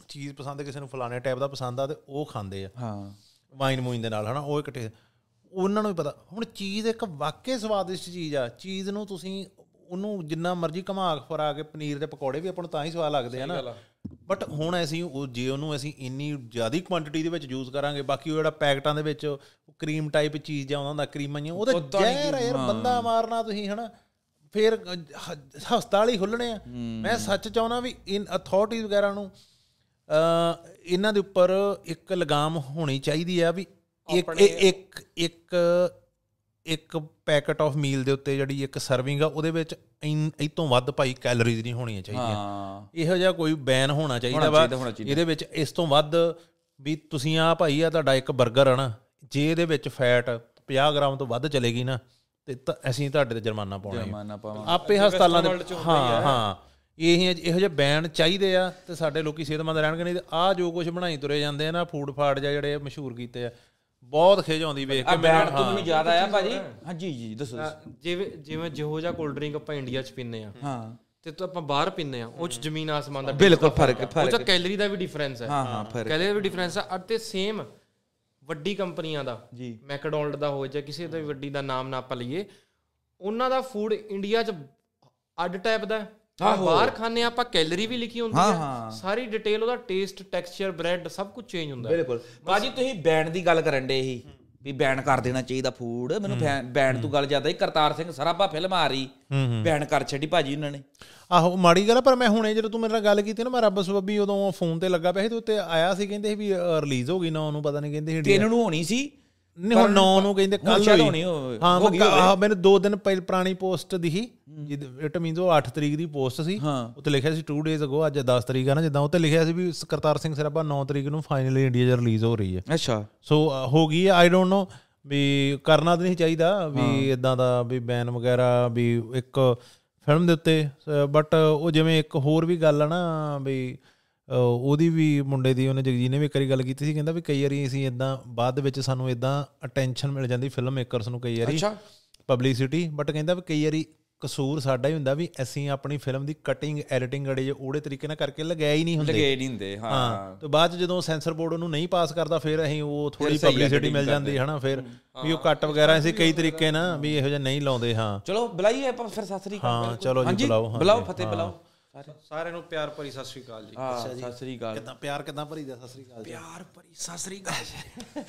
ਚੀਜ਼ ਪਸੰਦ ਹੈ ਕਿਸੇ ਨੂੰ ਫਲਾਣੇ ਟਾਈਪ ਦਾ ਪਸੰਦ ਆ ਤੇ ਉਹ ਖਾਂਦੇ ਆ। ਹਾਂ। ਵਾਈਨ ਮੂਈਨ ਦੇ ਨਾਲ ਹਨਾ ਉਹ ਇਕੱਠੇ। ਉਹਨਾਂ ਨੂੰ ਵੀ ਪਤਾ ਹੁਣ ਚੀਜ਼ ਇੱਕ ਵਾਕਈ ਸਵਾਦਿਸ਼ਟ ਚੀਜ਼ ਆ ਚੀਜ਼ ਨੂੰ ਤੁਸੀਂ ਉਹਨੂੰ ਜਿੰਨਾ ਮਰਜ਼ੀ ਘਮਾ ਫਰਾ ਕੇ ਪਨੀਰ ਦੇ ਪਕੌੜੇ ਵੀ ਆਪਾਂ ਨੂੰ ਤਾਂ ਹੀ ਸਵਾਦ ਲੱਗਦੇ ਆ ਨਾ। ਬਟ ਹੁਣ ਅਸੀਂ ਉਹ ਜੇ ਉਹਨੂੰ ਅਸੀਂ ਇੰਨੀ ਜ਼ਿਆਦੀ ਕੁਆਂਟੀਟੀ ਦੇ ਵਿੱਚ ਯੂਜ਼ ਕਰਾਂਗੇ ਬਾਕੀ ਉਹ ਜਿਹੜਾ ਪੈਕਟਾਂ ਦੇ ਵਿੱਚ ਕਰੀਮ ਟਾਈਪ ਚੀਜ਼ ਜਾਂ ਹੁੰਦਾ ਕਰੀਮਾਂ ਹੀ ਉਹ ਤਾਂ ਜ਼ਹਿਰ ਯਾਰ ਬੰਦਾ ਮਾਰਨਾ ਤੁਸੀਂ ਹਨਾ। ਫਿਰ ਹਸਪਤਾਲ ਹੀ ਖੁੱਲਣੇ ਆ। ਮੈਂ ਸੱਚ ਚਾਹੁੰਦਾ ਵੀ ਇਨ ਅਥਾਰਟੀਜ਼ ਵਗੈਰਾ ਨੂੰ ਇਹਨਾਂ ਦੇ ਉੱਪਰ ਇੱਕ ਲਗਾਮ ਹੋਣੀ ਚਾਹੀਦੀ ਆ ਵੀ ਇੱਕ ਇੱਕ ਇੱਕ ਇੱਕ ਪੈਕਟ ਆਫ ਮੀਲ ਦੇ ਉੱਤੇ ਜਿਹੜੀ ਇੱਕ ਸਰਵਿੰਗ ਆ ਉਹਦੇ ਵਿੱਚ ਇਹ ਤੋਂ ਵੱਧ ਭਾਈ ਕੈਲਰੀਜ਼ ਨਹੀਂ ਹੋਣੀਆਂ ਚਾਹੀਦੀਆਂ। ਇਹੋ ਜਿਹਾ ਕੋਈ ਬੈਨ ਹੋਣਾ ਚਾਹੀਦਾ ਵਾ। ਇਹਦੇ ਵਿੱਚ ਇਸ ਤੋਂ ਵੱਧ ਵੀ ਤੁਸੀਂ ਆ ਭਾਈ ਆ ਤੁਹਾਡਾ ਇੱਕ 버ਗਰ ਆ ਨਾ ਜੇ ਇਹਦੇ ਵਿੱਚ ਫੈਟ 50 ਗ੍ਰਾਮ ਤੋਂ ਵੱਧ ਚਲੇਗੀ ਨਾ ਤੇ ਅਸੀਂ ਤੁਹਾਡੇ ਤੇ ਜੁਰਮਾਨਾ ਪਾਉਣਾ ਹੀ ਆ। ਮਾਨਾ ਪਾਵਾਂ ਆਪੇ ਹਸਪਤਾਲਾਂ ਦੇ ਹਾਂ। ਹਾਂ। ਇਹ ਇਹੋ ਜਿਹੇ ਬੈਨ ਚਾਹੀਦੇ ਆ ਤੇ ਸਾਡੇ ਲੋਕੀ ਸਿਹਤਮੰਦ ਰਹਿਣਗੇ ਨਹੀਂ ਤੇ ਆ ਜੋ ਕੁਝ ਬਣਾਈ ਤੁਰੇ ਜਾਂਦੇ ਆ ਨਾ ਫੂਡ ਫਾੜ ਜਾਂ ਜਿਹੜੇ ਮਸ਼ਹੂਰ ਕੀਤੇ ਆ ਬਹੁਤ ਖਿਜ ਆਉਂਦੀ ਵੇਖ ਆ ਕੇ ਬੈਠ ਤੋਂ ਮੈਨੂੰ ਯਾਦ ਆਇਆ ਭਾਜੀ? ਹਾਂ ਜੀ ਜੀ ਦੱਸੋ। ਜਿਵੇਂ ਜਿਵੇਂ ਜਿਹੋ ਜਿਹਾ ਕੋਲਡ ਡਰਿੰਕ ਆਪਾਂ ਇੰਡੀਆ 'ਚ ਪੀਂਦੇ ਆ ਹਾਂ। ਤੇ ਤਾਂ ਆਪਾਂ ਬਾਹਰ ਪੀਂਦੇ ਆ ਉਹ 'ਚ ਜ਼ਮੀਨ ਆਸਮਾਨ ਦਾ ਬਿਲਕੁਲ ਫ਼ਰਕ ਉਹ ਫ਼ਰਕ। 'ਚ ਕੈਲਰੀ ਦਾ ਵੀ ਡਿਫਰੈਂਸ ਹੈ। ਹਾਂ ਹਾਂ ਫ਼ਰਕ। ਕੈਲਰੀ ਦਾ ਵੀ ਡਿਫਰੈਂਸ ਹੈ। ਅਤੇ ਸੇਮ ਵੱਡੀ ਕੰਪਨੀਆਂ ਦਾ ਜੀ। ਮੈਕਡੋਨਲਡ ਦਾ ਹੋਵੇ ਜਾਂ ਕਿਸੇ ਦਾ ਵੀ ਵੱਡੀ ਦਾ ਨਾਮ ਨਾ ਆਪਾਂ ਲਈਏ ਉਹਨਾਂ ਦਾ ਫੂਡ ਇੰਡੀਆ 'ਚ ਅੱਡ ਟਾਈਪ ਦਾ ਹੈ। ਬਾਹਰ ਖਾਣੇ ਆਪਾਂ ਕੈਲਰੀ ਵੀ ਲਿਖੀ ਹੁੰਦੀ ਹਾਂ, ਹੈ ਹਾਂ। ਸਾਰੀ ਡਿਟੇਲ ਉਹਦਾ ਟੇਸਟ ਟੈਕਸਚਰ ਬ੍ਰੈਡ ਸਭ ਕੁਝ ਚੇਂਜ ਹੁੰਦਾ। ਹੈ ਬਿਲਕੁਲ ਬਾਜੀ ਤੁਸੀਂ ਬੈਂਡ ਦੀ ਗੱਲ ਕਰਨ ਦੇ ਸੀ ਵੀ ਬੈਨ ਕਰ ਦੇਣਾ ਚਾਹੀਦਾ ਫੂਡ ਮੈਨੂੰ ਬੈਂਡ ਤੋਂ ਗੱਲ ਜ਼ਿਆਦਾ ਹੀ ਕਰਤਾਰ ਸਿੰਘ ਸਰਾਭਾ ਫਿਲਮ ਆ ਰਹੀ। ਬੈਨ ਕਰ ਛੱਡੀ ਭਾਜੀ ਉਹਨਾਂ ਨੇ। ਆਹੋ ਮਾੜੀ ਗੱਲ ਪਰ ਮੈਂ ਹੁਣੇ ਜਦੋਂ ਤੂੰ ਮੇਰੇ ਨਾਲ ਗੱਲ ਕੀਤੀ ਨਾ ਮੈਂ ਰੱਬ ਸਬੱਬੀ ਉਦੋਂ ਫੋਨ ਤੇ ਲੱਗਾ ਪਿਆ ਸੀ ਤੇ ਉੱਤੇ ਆਇਆ ਸੀ ਕਹਿੰਦੇ ਸੀ ਵੀ ਰਿਲੀਜ਼ ਹੋ ਗਈ ਨਾ ਉਹਨੂੰ ਪਤਾ ਨਹੀਂ ਕਹਿੰਦੇ ਸੀ ਤਿੰਨ ਨੂੰ ਹੋਣੀ ਸੀ ਨਹੀਂ ਹੁਣ 9 ਨੂੰ ਕਹਿੰਦੇ ਕੱਲ ਸ਼ਾਇਦ ਹੋਣੀ ਹੋ- ਹਾਂ ਹੋ ਮੈਨੂੰ 2 ਦਿਨ ਪਹਿਲ ਪੁਰਾਣੀ ਪੋਸਟ ਦਿਖੀ ਇਟ ਮੀਨਸ ਉਹ 8 ਤਰੀਕ ਦੀ ਪੋਸਟ ਸੀ। ਹਾਂ। ਉੱਤੇ ਲਿਖਿਆ ਸੀ 2 ਡੇਜ਼ ਅਗੋ ਅੱਜ 10 ਤਰੀਕ ਆ ਨਾ ਜਿੱਦਾਂ ਉੱਤੇ ਲਿਖਿਆ ਸੀ ਵੀ ਕਰਤਾਰ ਸਿੰਘ ਸਰਾਭਾ 9 ਤਰੀਕ ਨੂੰ ਫਾਈਨਲੀ ਇੰਡੀਆ 'ਚ ਰਿਲੀਜ਼ ਹੋ ਰਹੀ ਹੈ। ਅੱਛਾ। ਸੋ ਹੋ ਗਈ ਆਈ ਡੋਨਟ ਨੋ ਵੀ ਕਰਨਾ ਤਾਂ ਨਹੀਂ ਚਾਹੀਦਾ ਵੀ ਇਦਾਂ ਦਾ ਵੀ ਬੈਨ ਵਗੈਰਾ ਵੀ ਇੱਕ ਫਿਲਮ ਦੇ ਉੱਤੇ ਬਟ ਉਹ ਜਿਵੇਂ ਇੱਕ ਹੋਰ ਵੀ ਗੱਲ ਆ ਨਾ ਵੀ ਉਹਦੀ ਵੀ ਮੁੰਡੇ ਦੀ ਉਹਨੇ ਜਗਜੀਤ ਨੇ ਵੀ ਇੱਕ ਵਾਰੀ ਗੱਲ ਕੀਤੀ ਸੀ ਕਹਿੰਦਾ ਵੀ ਕਈ ਵਾਰੀ ਅਸੀਂ ਇਦਾਂ ਬਾਅਦ ਵਿੱਚ ਸਾਨੂੰ ਇਦਾਂ ਅਟੈਂਸ਼ਨ ਮਿਲ ਜਾਂਦੀ ਫਿਲਮ ਮੇਕਰਸ ਨੂੰ ਕਈ ਵਾਰੀ ਅੱਛਾ। ਪਬਲਿਸਿਟੀ ਬਟ ਕਹਿੰਦਾ ਵੀ ਕਈ ਵਾਰੀ ਕਸੂਰ ਸਾਡਾ ਹੀ ਹੁੰਦਾ ਵੀ ਅਸੀਂ ਆਪਣੀ ਫਿਲਮ ਦੀ ਕਟਿੰਗ ਐਡੀਟਿੰਗ ਅੜੇ ਜੇ ਉਹੜੇ ਤਰੀਕੇ ਨਾਲ ਕਰਕੇ ਲਗਾਇਆ ਹੀ ਨਹੀਂ ਹੁੰਦੇ। ਲਗੇ ਨਹੀਂ ਹੁੰਦੇ ਹਾਂ। ਤੇ ਬਾਅਦ ਚ ਜਦੋਂ ਸੈਂਸਰ ਬੋਰਡ ਉਹਨੂੰ ਨਹੀਂ ਪਾਸ ਕਰਦਾ ਫਿਰ ਅਸੀਂ ਉਹ ਥੋੜੀ ਪਬਲਿਸਿਟੀ ਮਿਲ ਜਾਂਦੀ ਹੈ ਹਨਾ ਫਿਰ ਵੀ ਉਹ ਕੱਟ ਵਗੈਰਾ ਅਸੀਂ ਕਈ ਤਰੀਕੇ ਨਾ ਵੀ ਇਹੋ ਜਿਹਾ ਨਹੀਂ ਲਾਉਂਦੇ ਹਾਂ। ਚਲੋ ਬੁਲਾਈਏ ਆਪਾਂ ਫਿਰ ਸਤਿ ਸ੍ਰੀ ਅਕਾਲ ਹਾਂ ਚਲੋ ਜੀ ਬੁਲਾਓ। ਬੁਲਾਓ ਫਤਿਹ ਬੁਲਾਓ। ਸਾਰਿਆਂ ਨੂੰ ਪਿਆਰ ਭਰੀ ਸਤਿ ਸ਼੍ਰੀ ਅਕਾਲ ਜੀ। ਹਾਂ ਸਤਿ ਸ੍ਰੀ ਅਕਾਲ। ਕਿਦਾਂ ਪਿਆਰ ਕਿਦਾਂ ਭਰੀਦਾ ਸਤਿ ਸ੍ਰੀ ਅਕਾਲ ਪਿਆਰ ਭਰੀ ਸਤਿ ਸ੍ਰੀ ਅਕਾਲ